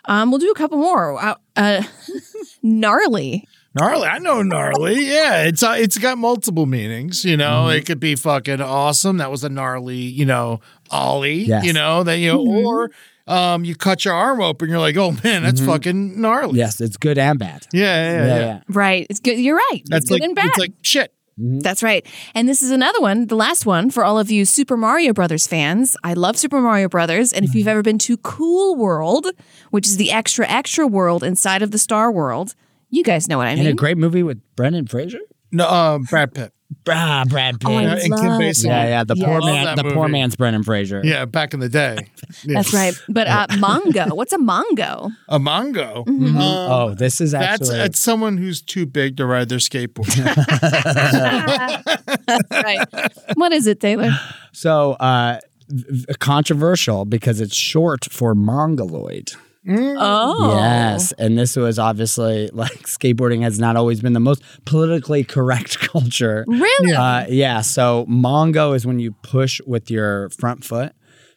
Um, we'll do a couple more. Uh, uh, gnarly. Gnarly. I know gnarly. Yeah. It's uh, it's got multiple meanings. You know, Mm-hmm. it could be fucking awesome. That was a gnarly, you know, ollie. Yes. You know, that you know, or um, you cut your arm open. You're like, oh man, that's fucking gnarly. Yes, it's good and bad. Yeah, yeah, yeah. Yeah, yeah. yeah. Right. It's good. You're right. That's it's good like and bad. it's like shit. That's right. And this is another one, the last one for all of you Super Mario Brothers fans. I love Super Mario Brothers. And if you've ever been to Cool World, which is the extra, extra world inside of the Star World, you guys know what I mean. And a great movie with Brendan Fraser. No, uh, Brad Pitt. Ah, Brad Pitt. Oh, I Yeah, and Kim love Basinger. yeah, yeah. The Yes. poor Love man. that The poor movie. man's Brendan Fraser. Yeah, back in the day. Yeah. That's right. But uh, Mongo, what's a Mongo? A Mongo. Mm-hmm. Um, Oh, this is that's actually. it's someone who's too big to ride their skateboard. That's right. What is it, Taylor? So uh, v- v- controversial because it's short for mongoloid. Oh. Yes, and this was obviously like skateboarding has not always been the most politically correct culture. Really? Uh, yeah. So mongo is when you push with your front foot.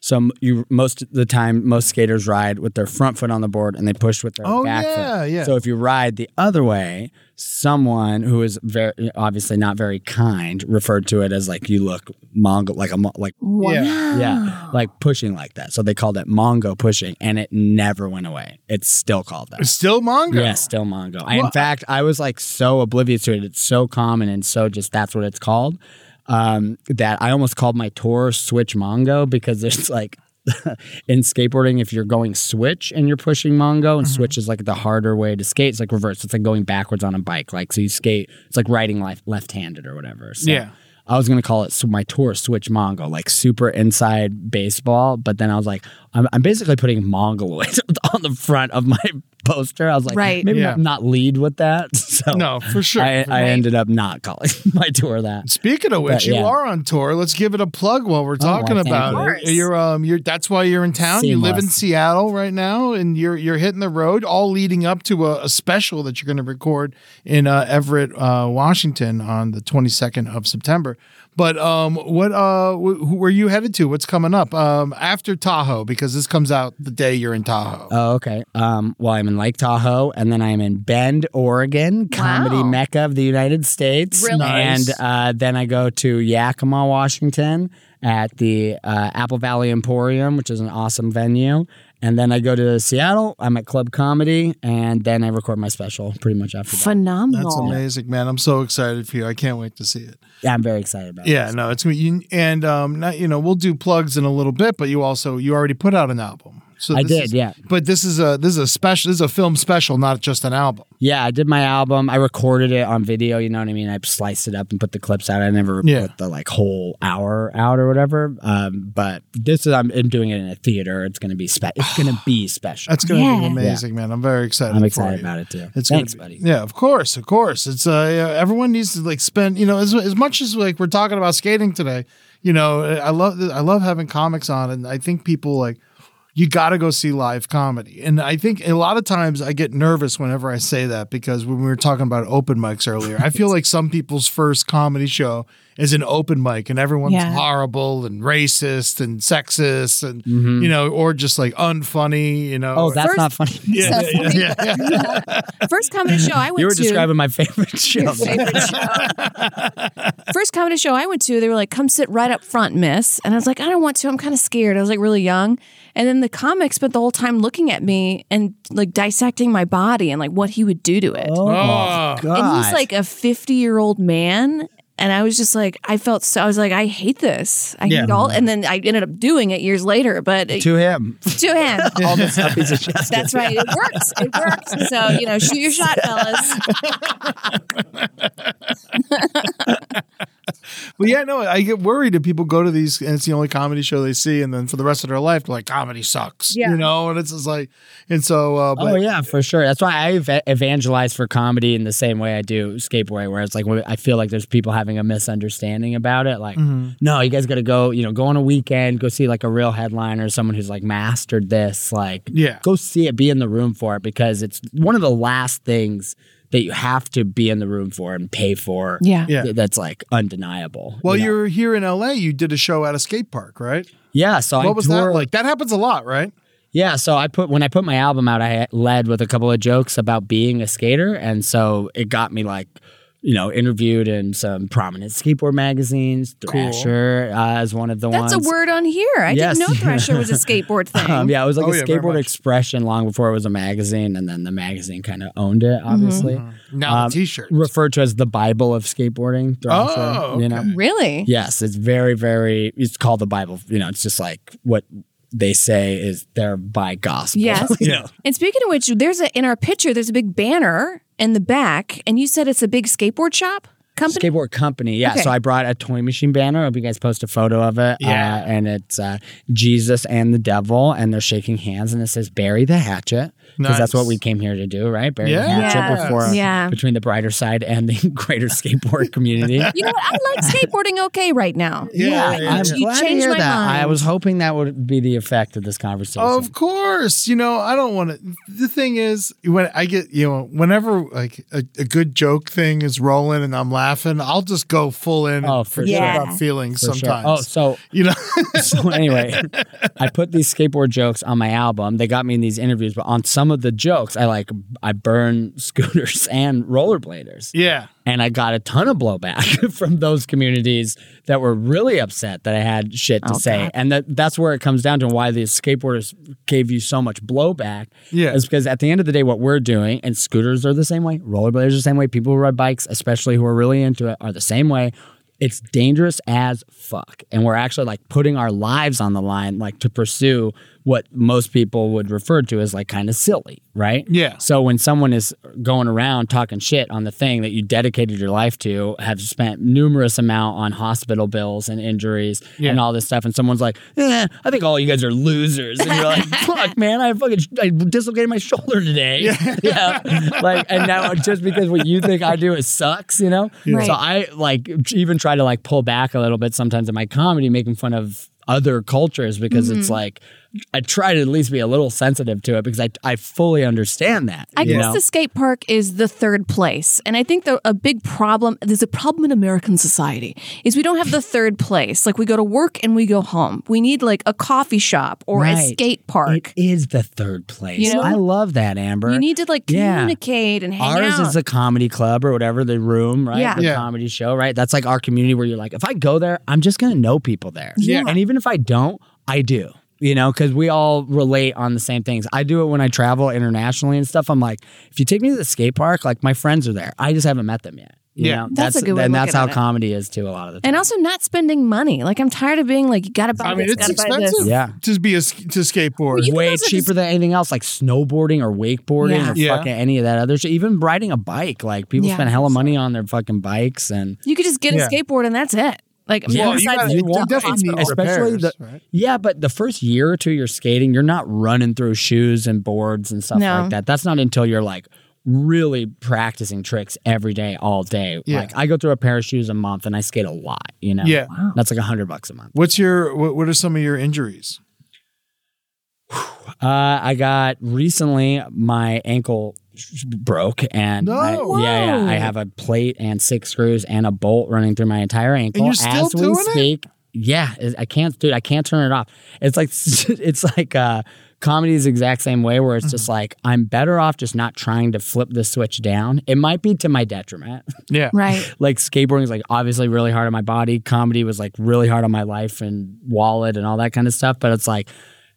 So you most of the time most skaters ride with their front foot on the board and they push with their Oh, back yeah, foot. yeah. So if you ride the other way, someone who is very obviously not very kind referred to it as like you look mongo like a mo- like wow. yeah, like pushing like that. So they called it Mongo pushing, and it never went away. It's still called that. It's still Mongo. Yeah, still Mongo. I, in fact, I was like so oblivious to it. It's so common and so just that's what it's called. Um, that I almost called my tour Switch Mongo because there's like in skateboarding, if you're going switch and you're pushing Mongo, and switch is like the harder way to skate. It's like reverse. It's like going backwards on a bike. Like so you skate. It's like riding left left-handed or whatever. So Yeah. I was gonna call it my tour switch Mongo, like super inside baseball. But then I was like, I'm, I'm basically putting Mongoloid on the front of my poster. I was like, Right. maybe Yeah. not, not lead with that. So No, for sure. I, I ended up not calling my tour that. Speaking of which, But, you are on tour. Let's give it a plug while we're talking thank about you. Of it. You're um you're that's why you're in town. You live in Seattle right now and you're you're hitting the road all leading up to a, a special that you're going to record in uh, Everett, uh, Washington on the 22nd of September. But um what uh wh- who where you headed to? What's coming up? Um after Tahoe because this comes out the day you're in Tahoe. Oh, okay. Um, well, I'm in Lake Tahoe, and then I'm in Bend, Oregon, comedy Wow. mecca of the United States. Really? And uh, then I go to Yakima, Washington, at the uh, Apple Valley Emporium, which is an awesome venue. And then I go to Seattle. I'm at Club Comedy, and then I record my special pretty much after that. Phenomenal. That's amazing, man. I'm so excited for you. I can't wait to see it. Yeah, I'm very excited about it. Yeah, it. no, it's gonna be and um, not, you know, we'll do plugs in a little bit, but you also you already put out an album. So I did, is- yeah. But this is a this is a special this is a film special, not just an album. Yeah, I did my album. I recorded it on video. You know what I mean? I sliced it up and put the clips out. I never Yeah. put the like whole hour out or whatever. Um, but this is I'm, I'm doing it in a theater. It's gonna be spe- It's gonna be special. That's gonna Yeah. be amazing, man. I'm very excited. I'm for excited you. about it too. It's Thanks, be- buddy. Yeah, of course, of course. It's uh, everyone needs to like spend. You know, as as much as like we're talking about skating today. You know, I love I love having comics on, and I think people like you got to go see live comedy. And I think a lot of times I get nervous whenever I say that because when we were talking about open mics earlier, I feel like some people's first comedy show is an open mic and everyone's Yeah. horrible and racist and sexist and you know, or just like unfunny. You know, Mm-hmm. Oh, that's First- not funny. yeah, yeah, yeah, yeah, yeah. First comedy show I went you were to. describing my favorite show. Your favorite show. First comedy show I went to, they were like, "Come sit right up front, miss." And I was like, "I don't want to. I'm kind of scared." I was like really young, and then the comic spent the whole time looking at me and like dissecting my body and like what he would do to it. Oh, Oh. God. and he's like a 50 year old man. And I was just like, I felt so. I was like, I hate this. I Yeah. hate all. And then I ended up doing it years later, but to, to him. To him, All the stuff suggested. that's right. It works. It works. So you know, shoot your shot, fellas. But yeah, no, I get worried if people go to these and it's the only comedy show they see, and then for the rest of their life, they're like, comedy sucks. Yeah. You know, and it's just like, and so, uh, but oh yeah, for sure. That's why I ev- evangelize for comedy in the same way I do skateboarding, where it's like I feel like there's people having a misunderstanding about it. Like, Mm-hmm. no, you guys got to go. You know, go on a weekend, go see like a real headliner, someone who's like mastered this. Like, Yeah. go see it, be in the room for it, because it's one of the last things that you have to be in the room for and pay for. Yeah. Yeah. th- that's like undeniable. well, you know? you're here in LA, you did a show at a skate park, right? yeah. So I What was tour- that like? That happens a lot, right? Yeah, so I put when I put my album out, I led with a couple of jokes about being a skater, and so it got me like you know, interviewed in some prominent skateboard magazines. Thrasher uh, is one of the That's ones. That's a word on here. I Yes. didn't know Thrasher was a skateboard thing. Um, yeah, it was like Oh, a yeah, skateboard expression long before it was a magazine, and then the magazine kind of owned it, Mm-hmm. obviously. Now Um, the t-shirt. Referred to as the Bible of skateboarding. Thrasher, Oh, you know? Really? Yes, it's very, very. It's called the Bible. You know, it's just like what they say is their by gospel. Yes. you know? And speaking of which, there's a in our picture. There's a big banner in the back, and you said it's a big skateboard shop company. Skateboard company, yeah. Okay. So I brought a toy machine banner. I hope you guys post a photo of it. Yeah. Uh, and it's uh, Jesus and the devil, and they're shaking hands, and it says "Bury the hatchet" because that's what we came here to do, right? Bury the Yes. hatchet before Yeah. between the brighter side and the greater skateboard community. You know what? I like skateboarding okay right now. Yeah, I- yeah, I'm you glad to changed hear my that. mind. I was hoping that would be the effect of this conversation. Of course, you know I don't want to. The thing is, when I get you know, whenever like a, a good joke thing is rolling and I'm laughing, I'll just go full in. Oh, for forget sure. about feelings For sure. sometimes. Oh, so you know, so anyway, I put these skateboard jokes on my album. They got me in these interviews, but on some of the jokes, I like I burn scooters and rollerbladers. yeah. And I got a ton of blowback from those communities that were really upset that I had shit to Oh, say. God. And that that's where it comes down to why the skateboarders gave you so much blowback. Yeah. Is because at the end of the day, what we're doing, and scooters are the same way, rollerbladers are the same way, people who ride bikes, especially who are really into it, are the same way. It's dangerous as fuck. And we're actually like putting our lives on the line, like to pursue what most people would refer to as like kind of silly, right? Yeah. So when someone is going around talking shit on the thing that you dedicated your life to, have spent numerous amount on hospital bills and injuries and all this stuff, and someone's like, eh, I think all you guys are losers, and you're like, fuck, man, I fucking I dislocated my shoulder today. Yeah. Like, and now just because what you think I do is sucks, you know. Right. So I like even try to like pull back a little bit sometimes in my comedy, making fun of other cultures because it's like I try to at least be a little sensitive to it because I I fully understand that. I guess know? the skate park is the third place. And I think the, a big problem, there's a problem in American society, is we don't have the third place. Like we go to work and we go home. We need like a coffee shop or a skate park. It is the third place. You know? I love that, Amber. you need to like Yeah. communicate and hang Ours out. is a comedy club or whatever, the room, right? Yeah. The Yeah. comedy show, right? That's like our community where you're like, if I go there, I'm just going to know people there. Yeah. And even if I don't, I do. You know, because we all relate on the same things. I do it when I travel internationally and stuff. I'm like, if you take me to the skate park, like my friends are there. I just haven't met them yet. You Yeah. know? That's a good way And that's how comedy is too. A lot of the time. and also not spending money. Like I'm tired of being like, you gotta buy I mean, this, it's this. expensive Yeah. to be a sk- to skateboard. you can way cheaper just- than anything else, like snowboarding or wakeboarding Yeah. or Yeah. fucking any of that other shit. Even riding a bike, like people Yeah. spend hella money on their fucking bikes, and You could just get Yeah. a skateboard and that's it. Like Yeah. Well, you besides gotta- you dump definitely hospital. need especially repairs, the right? yeah, but the first year or two you're skating, you're not running through shoes and boards and stuff No. like that. That's not until you're like really practicing tricks every day, all day. Yeah. Like I go through a pair of shoes a month, and I skate a lot. You know, Yeah. that's like a hundred bucks a month. What's your what, what are some of your injuries? Uh, I got recently my ankle sh- broke and No. I, yeah, yeah, I have a plate and six screws and a bolt running through my entire ankle you're still as we doing it? speak. Yeah, I can't, dude. I can't turn it off. It's like it's like uh, comedy is the exact same way where it's Mm-hmm. just like I'm better off just not trying to flip the switch down. It might be to my detriment. Yeah. Right. like skateboarding is like obviously really hard on my body. Comedy was like really hard on my life and wallet and all that kind of stuff. But it's like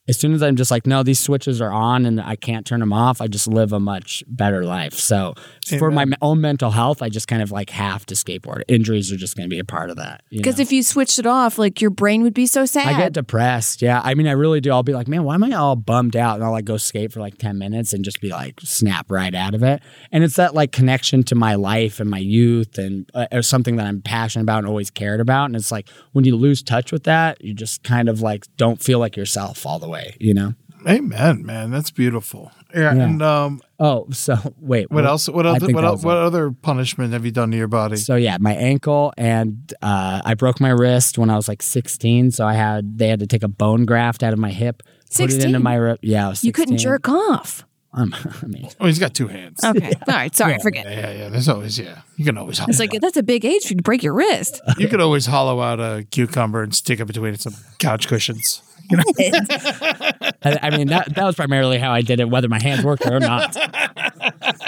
as soon as I'm just like, no, these switches are on and I can't turn them off, I just live a much better life. So for my own mental health, I just kind of like have to skateboard. Injuries are just going to be a part of that. Because if you switched it off, like your brain would be so sad. I get depressed. Yeah. I mean, I really do. I'll be like, man, why am I all bummed out? And I'll like go skate for like 10 minutes and just be like, snap right out of it. And it's that like connection to my life and my youth and uh, or something that I'm passionate about and always cared about. And it's like when you lose touch with that, you just kind of like don't feel like yourself all the way, you know? Amen, man. That's beautiful. Yeah. Yeah. And um, Oh, so wait. what else? What I other think what, that what other punishment have you done to your body? So yeah, my ankle and uh, I broke my wrist when I was like 16. So I had they had to take a bone graft out of my hip, put it into my rib. Yeah, I was 16. you couldn't jerk off. Um, I mean, Oh, he's got two hands. Okay. All right. Sorry. Forget. Yeah, yeah. There's always yeah. You can always It's like that's a big age for you to break your wrist. you could always hollow out a cucumber and stick it between some couch cushions. I, I mean, that, that was primarily how I did it, whether my hands worked or not.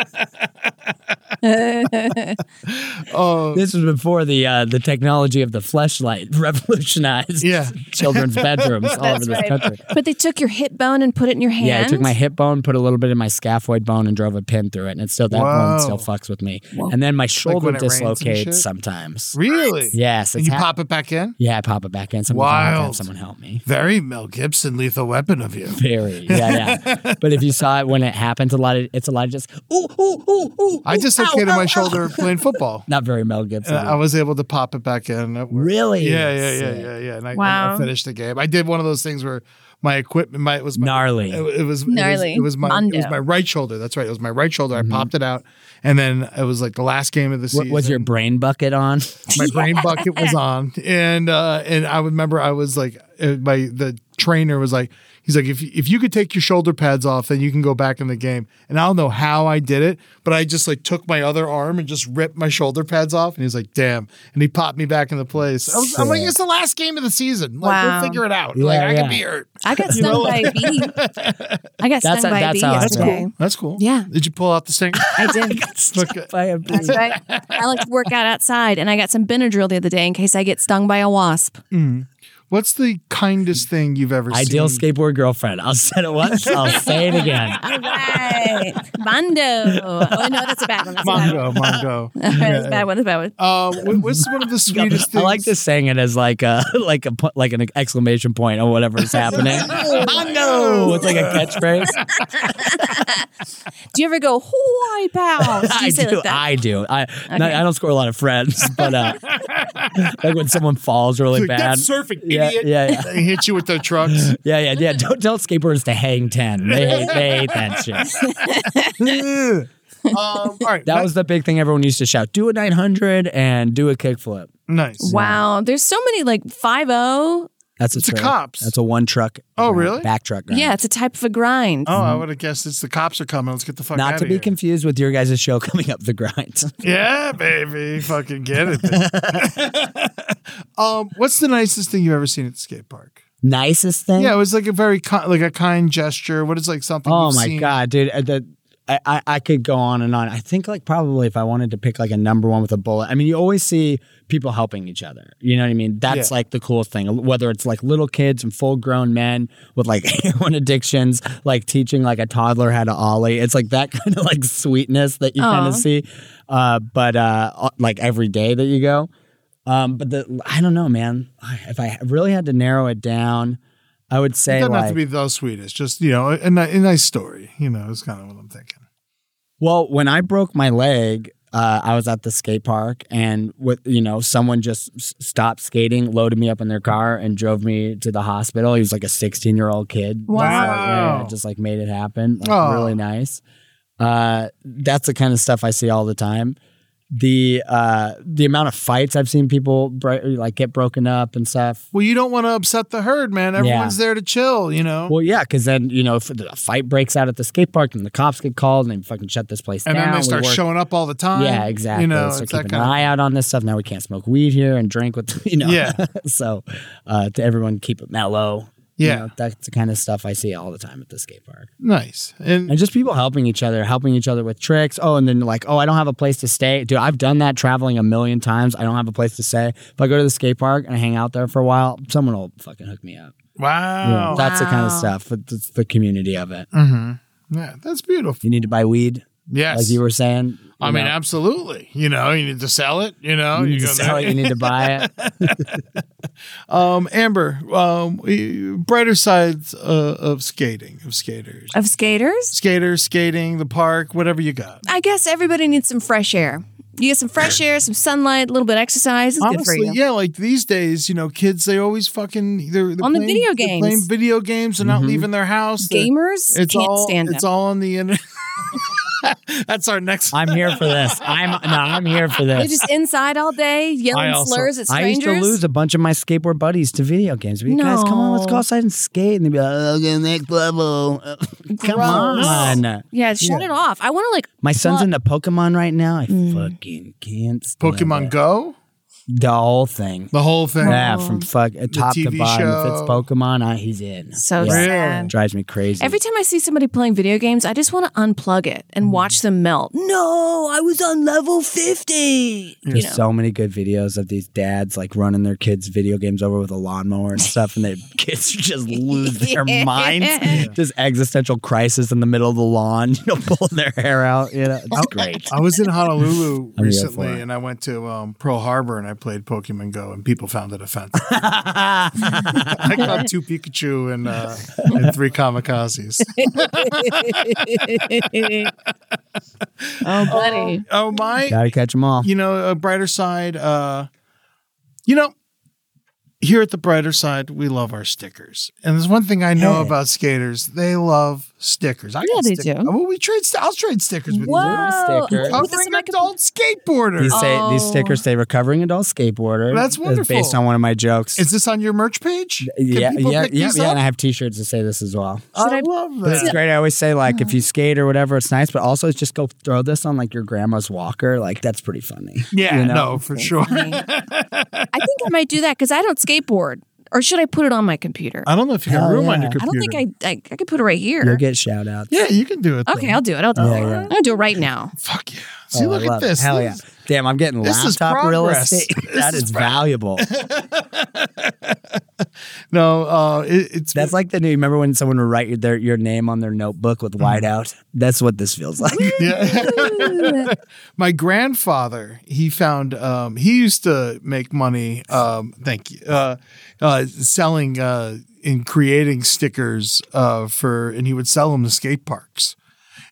Oh, This was before the uh, the technology of the fleshlight revolutionized Yeah. children's bedrooms all over That's this right. country. But they took your hip bone and put it in your hand. Yeah, I took my hip bone, put a little bit in my scaphoid bone, and drove a pin through it, and it's still that Whoa. bone still fucks with me. And then my shoulder when it rains and shit? dislocates sometimes. really? Yes, And you hap- pop it back in? Yeah, I pop it back in. Someone, have Wild. someone help me. Very Mel Gibson, lethal weapon of you. Very, yeah, yeah. but if you saw it when it happens, a lot of it's a lot of just ooh, ooh, ooh, ooh. I just dislocated ow, my ow, shoulder playing football. Not very Mel Gibson. I was able to pop it back in. It. Really? Yeah, yeah, yeah, Sick. yeah, yeah. And I, Wow. I finished the game. I did one of those things where my equipment, my it was my, Gnarly. It, it was Gnarly. It was, it was my it was my right shoulder. That's right. It was my right shoulder. I popped it out, and then it was like the last game of the Mm-hmm. What season. was your brain bucket on? my brain bucket was on, and uh, and I remember I was like, uh, my the trainer was like, he's like, if if you could take your shoulder pads off, then you can go back in the game. And I don't know how I did it, but I just like took my other arm and just ripped my shoulder pads off, and he's like, damn, and he popped me back into place. I was, I'm like, it's the last game of the season. Like, Wow. we'll figure it out. Yeah, like, I yeah. could be hurt. I got stung by a bee. I got That's stung a- by a bee That's yesterday. cool. That's cool. Yeah. Did you pull out the stinger? I did. Okay. By a bee. That's right. I like to work out outside, and I got some Benadryl the other day in case I get stung by a wasp. Mm. What's the kindest thing you've ever Ideal seen? Ideal skateboard girlfriend. I'll say it once. I'll say it again. All right, Mondo. Oh no, that's a bad one. That's a bad one. Mongo, Mongo. That's a bad one. That's a bad one. Uh, what's one of the sweetest I like just saying it as like a like a like an exclamation point or whatever is happening. Mongo! It's like a catchphrase. Do you ever go Hawaii pals? Do you I say do. like that? I do. I not, I don't score a lot of friends, but uh, like when someone falls really Like, bad. That's surfing, yeah, yeah, yeah, yeah. They hit you with their trucks. yeah, yeah, yeah. Don't tell skateboarders to hang 10. They hate, they hate that shit. um, all right. That was the big thing everyone used to shout. Do a 900 and do a kickflip. Nice. Wow. Yeah. There's so many like 5 0 that's a, It's a trick. cops. That's a one truck. Oh, really? Back truck. grind. Yeah, it's a type of a grind. Oh, I would have guessed it's the cops are coming. Let's get the fuck Not out to of be here. confused with your guys' show coming up the grind. yeah, baby. Fucking get it. um, what's the nicest thing you've ever seen at the skate park? Nicest thing? Yeah, it was like a very ki- like a kind gesture. What is like something? Oh you've my seen? god, dude! uh, The, I, I I could go on and on. I think like probably if I wanted to pick like a number one with a bullet. I mean, you always see people helping each other. You know what I mean? That's Yeah. like the coolest thing. Whether it's like little kids and full grown men with like heroin addictions, like teaching like a toddler how to ollie. It's like that kind of like sweetness that you kind of see. Uh, but uh, like every day that you go. Um, but the I don't know, man. If I really had to narrow it down, I would It say doesn't like have to be the sweetest. Just you know, a, a nice story. You know, is kind of what I'm thinking. Well, when I broke my leg, uh, I was at the skate park, and with you know, someone just s- stopped skating, loaded me up in their car, and drove me to the hospital. He was like a 16 year old kid. Wow. Just, like, yeah, just like made it happen. Like, Aw. really nice. Uh, that's the kind of stuff I see all the time. The uh, the amount of fights I've seen people bro- like get broken up and stuff. Well, you don't want to upset the herd, man. Everyone's there to chill. You know. Well, yeah, because then you know if a fight breaks out at the skate park and the cops get called and they fucking shut this place and down. And then they start showing up all the time. Yeah, exactly. You know, so it's keep an eye out on this stuff. Now we can't smoke weed here and drink with you know. Yeah. so uh, to everyone, keep it mellow. You Yeah. know, that's the kind of stuff I see all the time at the skate park. nice. And And just people helping each other, helping each other with tricks. Oh, and then like, oh, I don't have a place to stay. Dude, I've done that traveling a million times. I don't have a place to stay. If I go to the skate park and I hang out there for a while, someone will fucking hook me up. wow. That's the kind of stuff. It's the community of it. Mm-hmm. Yeah, that's beautiful. You need to buy weed, Yes. like you were saying. I you mean, know. absolutely. You know, you need to sell it. You know, you need to sell there. it. You need to buy it. Um, Amber, um, brighter sides uh, of skating, of skaters, Of skaters, skaters, skating, the park, whatever you got. I guess everybody needs some fresh air. You get some fresh air, some sunlight, a little bit of exercise. It's good for Honestly, you. yeah, like these days, you know, kids they always fucking they're, they're On the playing- video they're games. playing video games. They're Mm-hmm. not leaving their house. Gamers it's can't all stand it's them. all on the internet. That's our next. I'm here for this. I'm no, I'm here for this. They're this. just inside all day yelling I also- slurs at strangers. I strangers. used to lose a bunch of my skateboard buddies to video games. But you guys, come on, let's go outside and skate. And they'd be like, okay, next level. Come Gross. on. Yeah, shut it off. I want to like My son's Well- into Pokemon right now. I mm. fucking can't. stand Pokemon it. Go. The whole thing. The whole thing. Yeah, from fuck uh, top to TV bottom. If it's show. Pokemon, uh, he's in. So Yeah. sad. Drives me crazy. Every time I see somebody playing video games, I just want to unplug it and watch them melt. No, I was on level 50. You There's know. so many good videos of these dads like running their kids' video games over with a lawnmower and stuff, and their kids just lose their minds. Just existential crisis in the middle of the lawn, you know, pulling their hair out. You know, it's great. I was in Honolulu I'm here for recently, it. and I went to um, Pearl Harbor and I played Pokemon Go, and people found it offensive. I caught two Pikachu and, uh, and three Kamikazes. oh, buddy. Oh my! Gotta catch them all. You know, a brighter side. Uh, you know, here at the brighter side, we love our stickers, and there's one thing I know Hey. about skaters: they love stickers. I Yeah, got they stick- do. Well, we trade. st- I'll trade stickers with Whoa. you. sticker. Put this Covering in adult skateboarder. These say these Oh. stickers say recovering adult skateboarder. That's It's wonderful. based on one of my jokes. Is this on your merch page? Can yeah, yeah, pick yeah, these yeah. up? And I have T-shirts that say this as well. Should I I- love But it's great. I always say like if you skate or whatever, it's nice. But also, just go throw this on like your grandma's walker. Like that's pretty funny. Yeah, you know? no, for sure. I think I might do that because I don't skateboard. Or should I put it on my computer? I don't know if you Hell have room on yeah. your I computer. don't think I, I I could put it right here. You'll get shout outs. Yeah, you can do it. okay, though. I'll do it. I'll do Yeah, it. yeah. I'm gonna do it right now. Fuck yeah. Oh, See, Oh, look at this. Hell yeah. This- Damn, I'm getting this is laptop real progress. estate. This That is is pro- valuable. No, uh, it, it's That's like the new. Remember when someone would write your, their, your name on their notebook with whiteout? That's what this feels like. Yeah. My grandfather, he found um, he used to make money. Um, thank you. Uh, uh, selling uh, and creating stickers uh, for, and he would sell them to skate parks.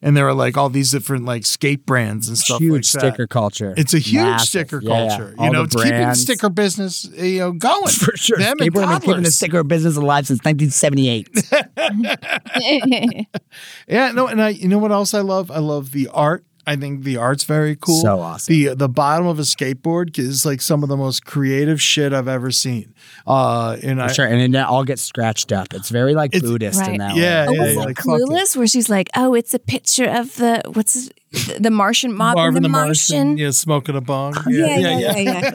And there were like all these different like skate brands and stuff. huge like that. sticker culture. It's a huge Massive. sticker Yeah, yeah. culture. All You know, it's keeping the sticker business you know going for sure. Them and keeping the sticker business alive since 1978. Yeah, no, and I you know what else I love? I love the art. I think the art's very cool. So awesome. The the bottom of a skateboard is like some of the most creative shit I've ever seen. Uh, and I sure, and then that all gets scratched up. It's very like It's- Buddhist in that Yeah, Oh, way. was yeah, that like, fuck it. Clueless? Where she's like, "Oh, it's a picture of the what's the, the Martian mob and Marvin the, the Martian." Martian, yeah, smoking a bong. Yeah, yeah, yeah,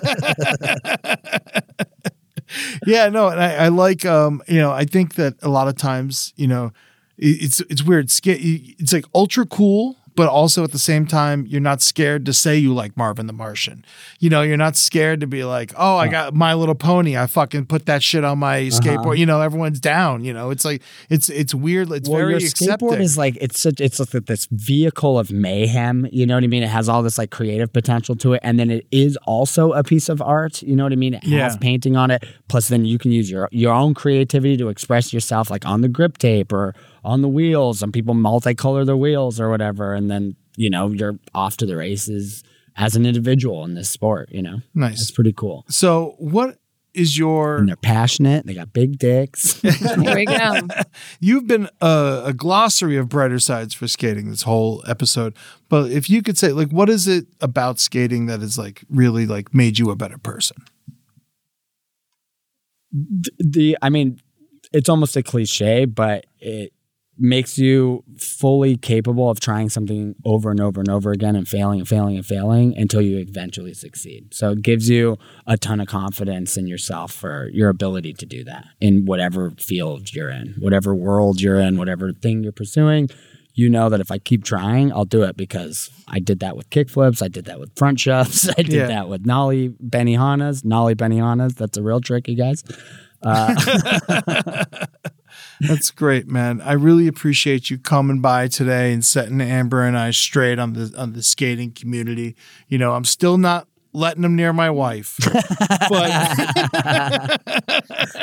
yeah. yeah, no, and I, I like, um, you know, I think that a lot of times, you know, it- it's it's weird. It's like ultra cool, but also at the same time, you're not scared to say you like Marvin the Martian. You know, you're not scared to be like, oh, I got My Little Pony. I fucking put that shit on my Uh-huh. skateboard. You know, everyone's down. You know, it's like it's it's weird. It's well, very your accepting. skateboard is like it's such it's like this vehicle of mayhem. You know what I mean? It has all this like creative potential to it, and then it is also a piece of art. You know what I mean? It has Yeah. painting on it. Plus, then you can use your your own creativity to express yourself, like on the grip tape or on the wheels. Some people multicolor their wheels or whatever, and then you know you're off to the races as an individual in this sport. You know, nice. it's pretty cool. So, what is your And they're passionate. They got big dicks. Here we go. You've been a, a glossary of brighter sides for skating this whole episode, but if you could say, like, what is it about skating that is like really like made you a better person? the I mean, it's almost a cliche, but it makes you fully capable of trying something over and over and over again and failing and failing and failing until you eventually succeed. So it gives you a ton of confidence in yourself for your ability to do that in whatever field you're in, whatever world you're in, whatever thing you're pursuing. You know that if I keep trying, I'll do it because I did that with kickflips. I did that with front shoves. I did Yeah. that with nollie Benihanas, nollie Benihanas. That's a real trick, you guys. Uh, That's great, man. I really appreciate you coming by today and setting Amber and I straight on the on the skating community. You know, I'm still not letting them near my wife, but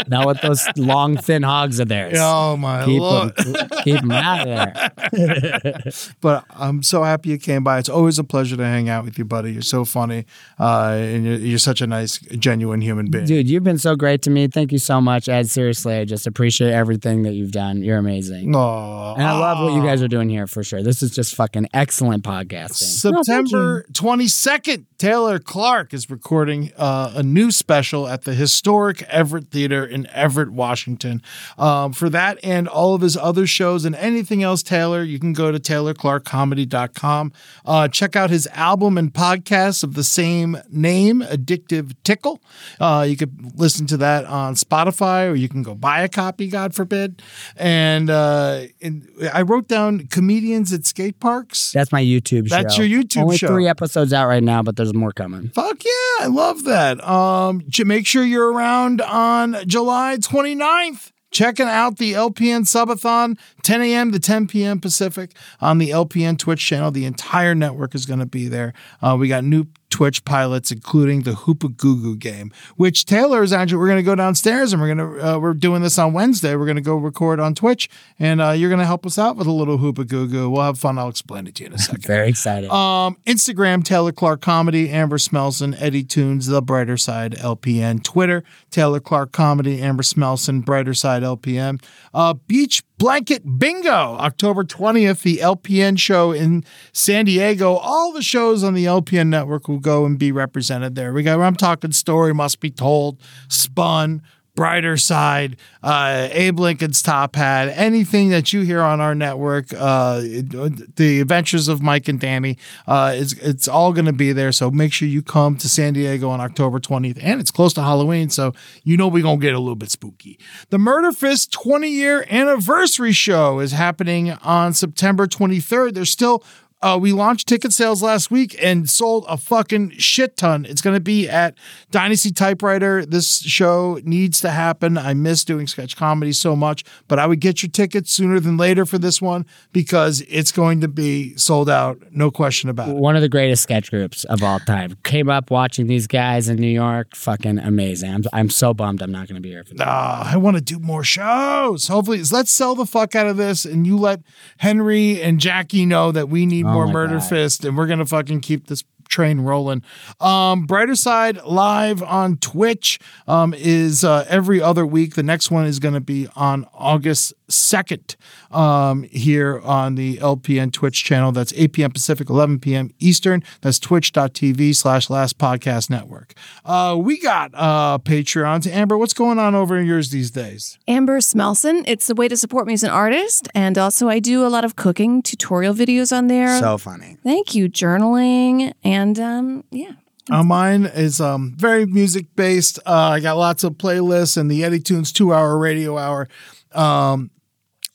Not with those long, thin hogs of theirs. oh my keep lord! them, keep 'em out of there. But I'm so happy you came by. It's always a pleasure to hang out with you, buddy. You're so funny, uh, and you're, you're such a nice, genuine human being. Dude, you've been so great to me. Thank you so much, Ed. Seriously, I just appreciate everything that you've done. You're amazing. Aw. And I love what you guys are doing here for sure. This is just fucking excellent podcasting. September 22nd, Taylor Clark Clark is recording uh, a new special at the historic Everett Theater in Everett, Washington. Um, for that and all of his other shows and anything else, Taylor, you can go to taylorclarkcomedy.com. Uh, check out his album and podcast of the same name, Addictive Tickle. Uh, you could listen to that on Spotify or you can go buy a copy, God forbid. And, uh, and I wrote down comedians at skate parks. That's my YouTube show. That's your YouTube show. Only show. three episodes out right now, but there's more coming. Fuck yeah, I love that. Um, make sure you're around on July 29th. Checking out the LPN Subathon, 10 a.m. to 10 p.m. Pacific on the LPN Twitch channel. The entire network is going to be there. Uh, we got new Twitch pilots, including the Hoopa Goo Goo game, which Taylor is actually. We're going to go downstairs and we're going to. Uh, we're doing this on Wednesday. We're going to go record on Twitch, and uh, you're going to help us out with a little Hoopa Goo Goo. We'll have fun. I'll explain it to you in a second. Very excited. Um, Instagram, Taylor Clark Comedy, Amber Smelson, Eddie Tunes, The Brighter Side LPN. Twitter, Taylor Clark Comedy, Amber Smelson, Brighter Side LPN. Uh, Beach Blanket Bingo, October 20th, the LPN show in San Diego. All the shows on the LPN network will go and be represented there. We got, I'm talking Story Must Be Told, Spun, Brighter Side, uh, Abe Lincoln's Top Hat, anything that you hear on our network, uh, the Adventures of Mike and Danny, uh, it's, it's all going to be there. So make sure you come to San Diego on October 20th. And it's close to Halloween, so you know we're going to get a little bit spooky. The Murder Fist 20 year anniversary show is happening on September 23rd. There's still uh, we launched ticket sales last week and sold a fucking shit ton. It's going to be at Dynasty Typewriter. This show needs to happen. I miss doing sketch comedy so much, but I would get your tickets sooner than later for this one because it's going to be sold out. No question about it. One of the greatest sketch groups of all time. Came up watching these guys in New York. Fucking amazing. I'm, I'm so bummed I'm not going to be here for that. Ah, I want to do more shows. Hopefully, let's sell the fuck out of this, and you let Henry and Jackie know that we need Oh more Murder God. Fist, and we're gonna fucking keep this train rolling. Um, Brighter Side live on Twitch um, is uh, every other week. The next one is going to be on August 2nd um, here on the LPN Twitch channel. That's 8 p.m. Pacific, 11 p.m. Eastern. That's twitch.tv slash last podcast network. Uh, we got uh, Patreons. Amber, what's going on over in yours these days? Amber Smelson. It's a way to support me as an artist. And also, I do a lot of cooking tutorial videos on there. So funny. Thank you. Journaling. And um, yeah. Uh, mine is um, very music based. Uh, I got lots of playlists and the Eddie Tunes two hour radio hour. Um,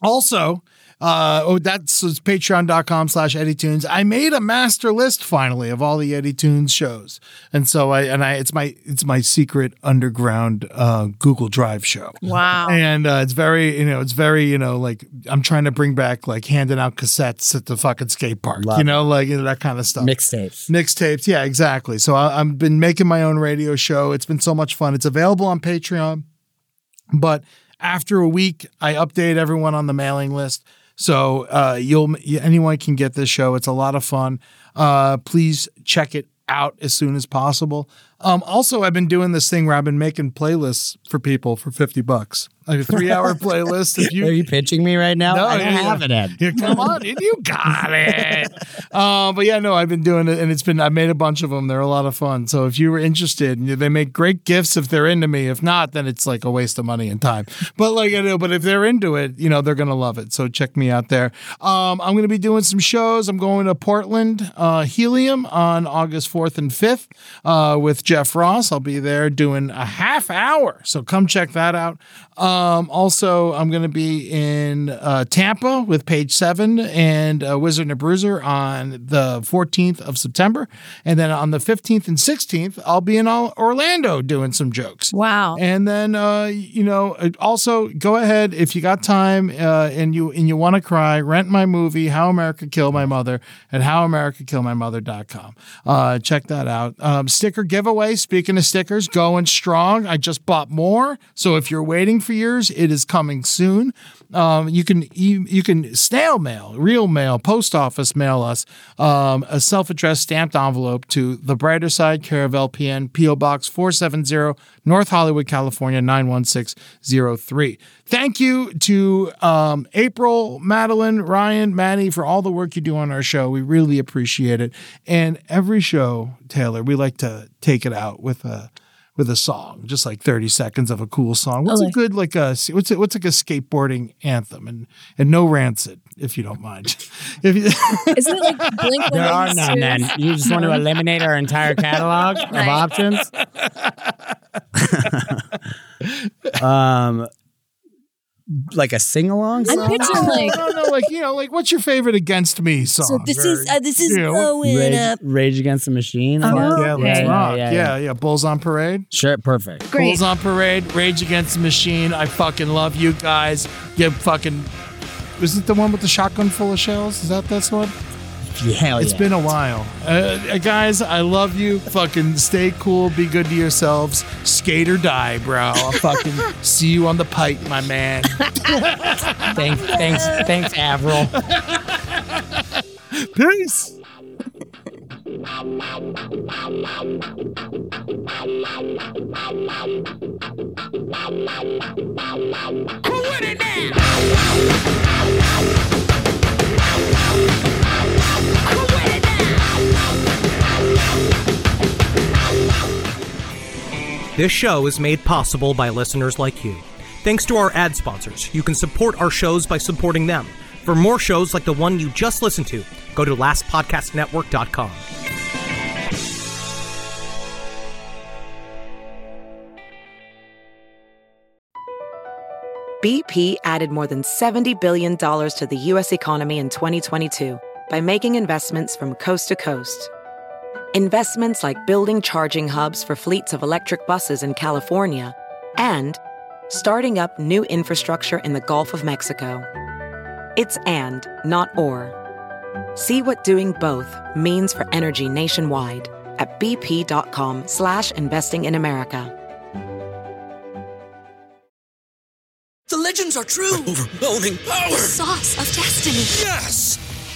also, uh, oh, that's it's patreon.com slash Eddie Tunes. I made a master list finally of all the Eddie Tunes shows. And so I, and I, it's my, it's my secret underground, uh, Google Drive show. Wow. And, uh, it's very, you know, it's very, you know, like I'm trying to bring back like handing out cassettes at the fucking skate park, Love you it. know, like, you know, that kind of stuff. Mixtapes. Mixtapes, yeah, exactly. So I, I've been making my own radio show. It's been so much fun. It's available on Patreon, but after a week, I update everyone on the mailing list. So uh, you'll anyone can get this show. It's a lot of fun. Uh, please check it out as soon as possible. Um, also, I've been doing this thing where I've been making playlists for people for fifty bucks, like a three-hour playlist. If you Are you pitching me right now? I don't yeah, have it, Ed. Yeah, come on, you got it. uh, but yeah, no, I've been doing it, and it's been I made a bunch of them. They're a lot of fun. So if you were interested, they make great gifts if they're into me. If not, then it's like a waste of money and time. But like I know, but if they're into it, you know, they're gonna love it. So check me out there. Um, I'm gonna be doing some shows. I'm going to Portland uh, Helium on August 4th and 5th uh, with Jeff Ross. I'll be there doing a half hour. So come check that out. Um, also, I'm going to be in uh, Tampa with Page Seven and uh, Wizard and a Bruiser on the 14th of September, and then on the 15th and 16th, I'll be in Orlando doing some jokes. Wow. And then, uh, you know, uh, also go ahead if you got time uh, and you and you want to cry, rent my movie "How America Killed My Mother" at HowAmericaKillMyMother.com. Uh, check that out. Um, sticker giveaway Speaking of stickers, going strong. I just bought more, so if you're waiting for yours, it is coming soon. Um, you can e- you can snail mail, real mail, post office mail us um, a self addressed stamped envelope to the brighter side care of LPN PO Box four seven zero North Hollywood, California nine one six zero three. Thank you to um, April, Madeline, Ryan, Maddie for all the work you do on our show. We really appreciate it. And every show, Taylor, we like to take it out with a with a song, just like 30 seconds of a cool song. What's a good like a what's it, what's like a skateboarding anthem and and no rancid if you don't mind. if you, Isn't it like Blink There are none. Then you just want to eliminate our entire catalog of options. um, like a sing along. I'm picturing like I don't know, like you know, like what's your favorite "Against Me" song? so this is uh, this is you know, going Rage, up. Rage Against the Machine. I Oh, guess. yeah, let's Okay. rock. Yeah, Yeah yeah, yeah, Bulls on Parade. Sure, perfect. Great. Bulls on Parade, Rage Against the Machine. I fucking love you guys. You fucking. Was it the one with the shotgun full of shells? Is that this one? Hell It's yeah. been a while. Uh, uh, guys, I love you. Fucking stay cool. Be good to yourselves. Skate or die, bro. I'll fucking see you on the pipe, my man. thanks, thanks, thanks, Avril. Peace. This show is made possible by listeners like you. Thanks to our ad sponsors, you can support our shows by supporting them. For more shows like the one you just listened to, go to lastpodcastnetwork.com. BP added more than $70 billion to the U.S. economy in 2022 by making investments from coast to coast. Investments like building charging hubs for fleets of electric buses in California and starting up new infrastructure in the Gulf of Mexico. It's and, not or. See what doing both means for energy nationwide at bp.com slash investing in America. The legends are true. Overwhelming power! The Sauce of destiny. Yes!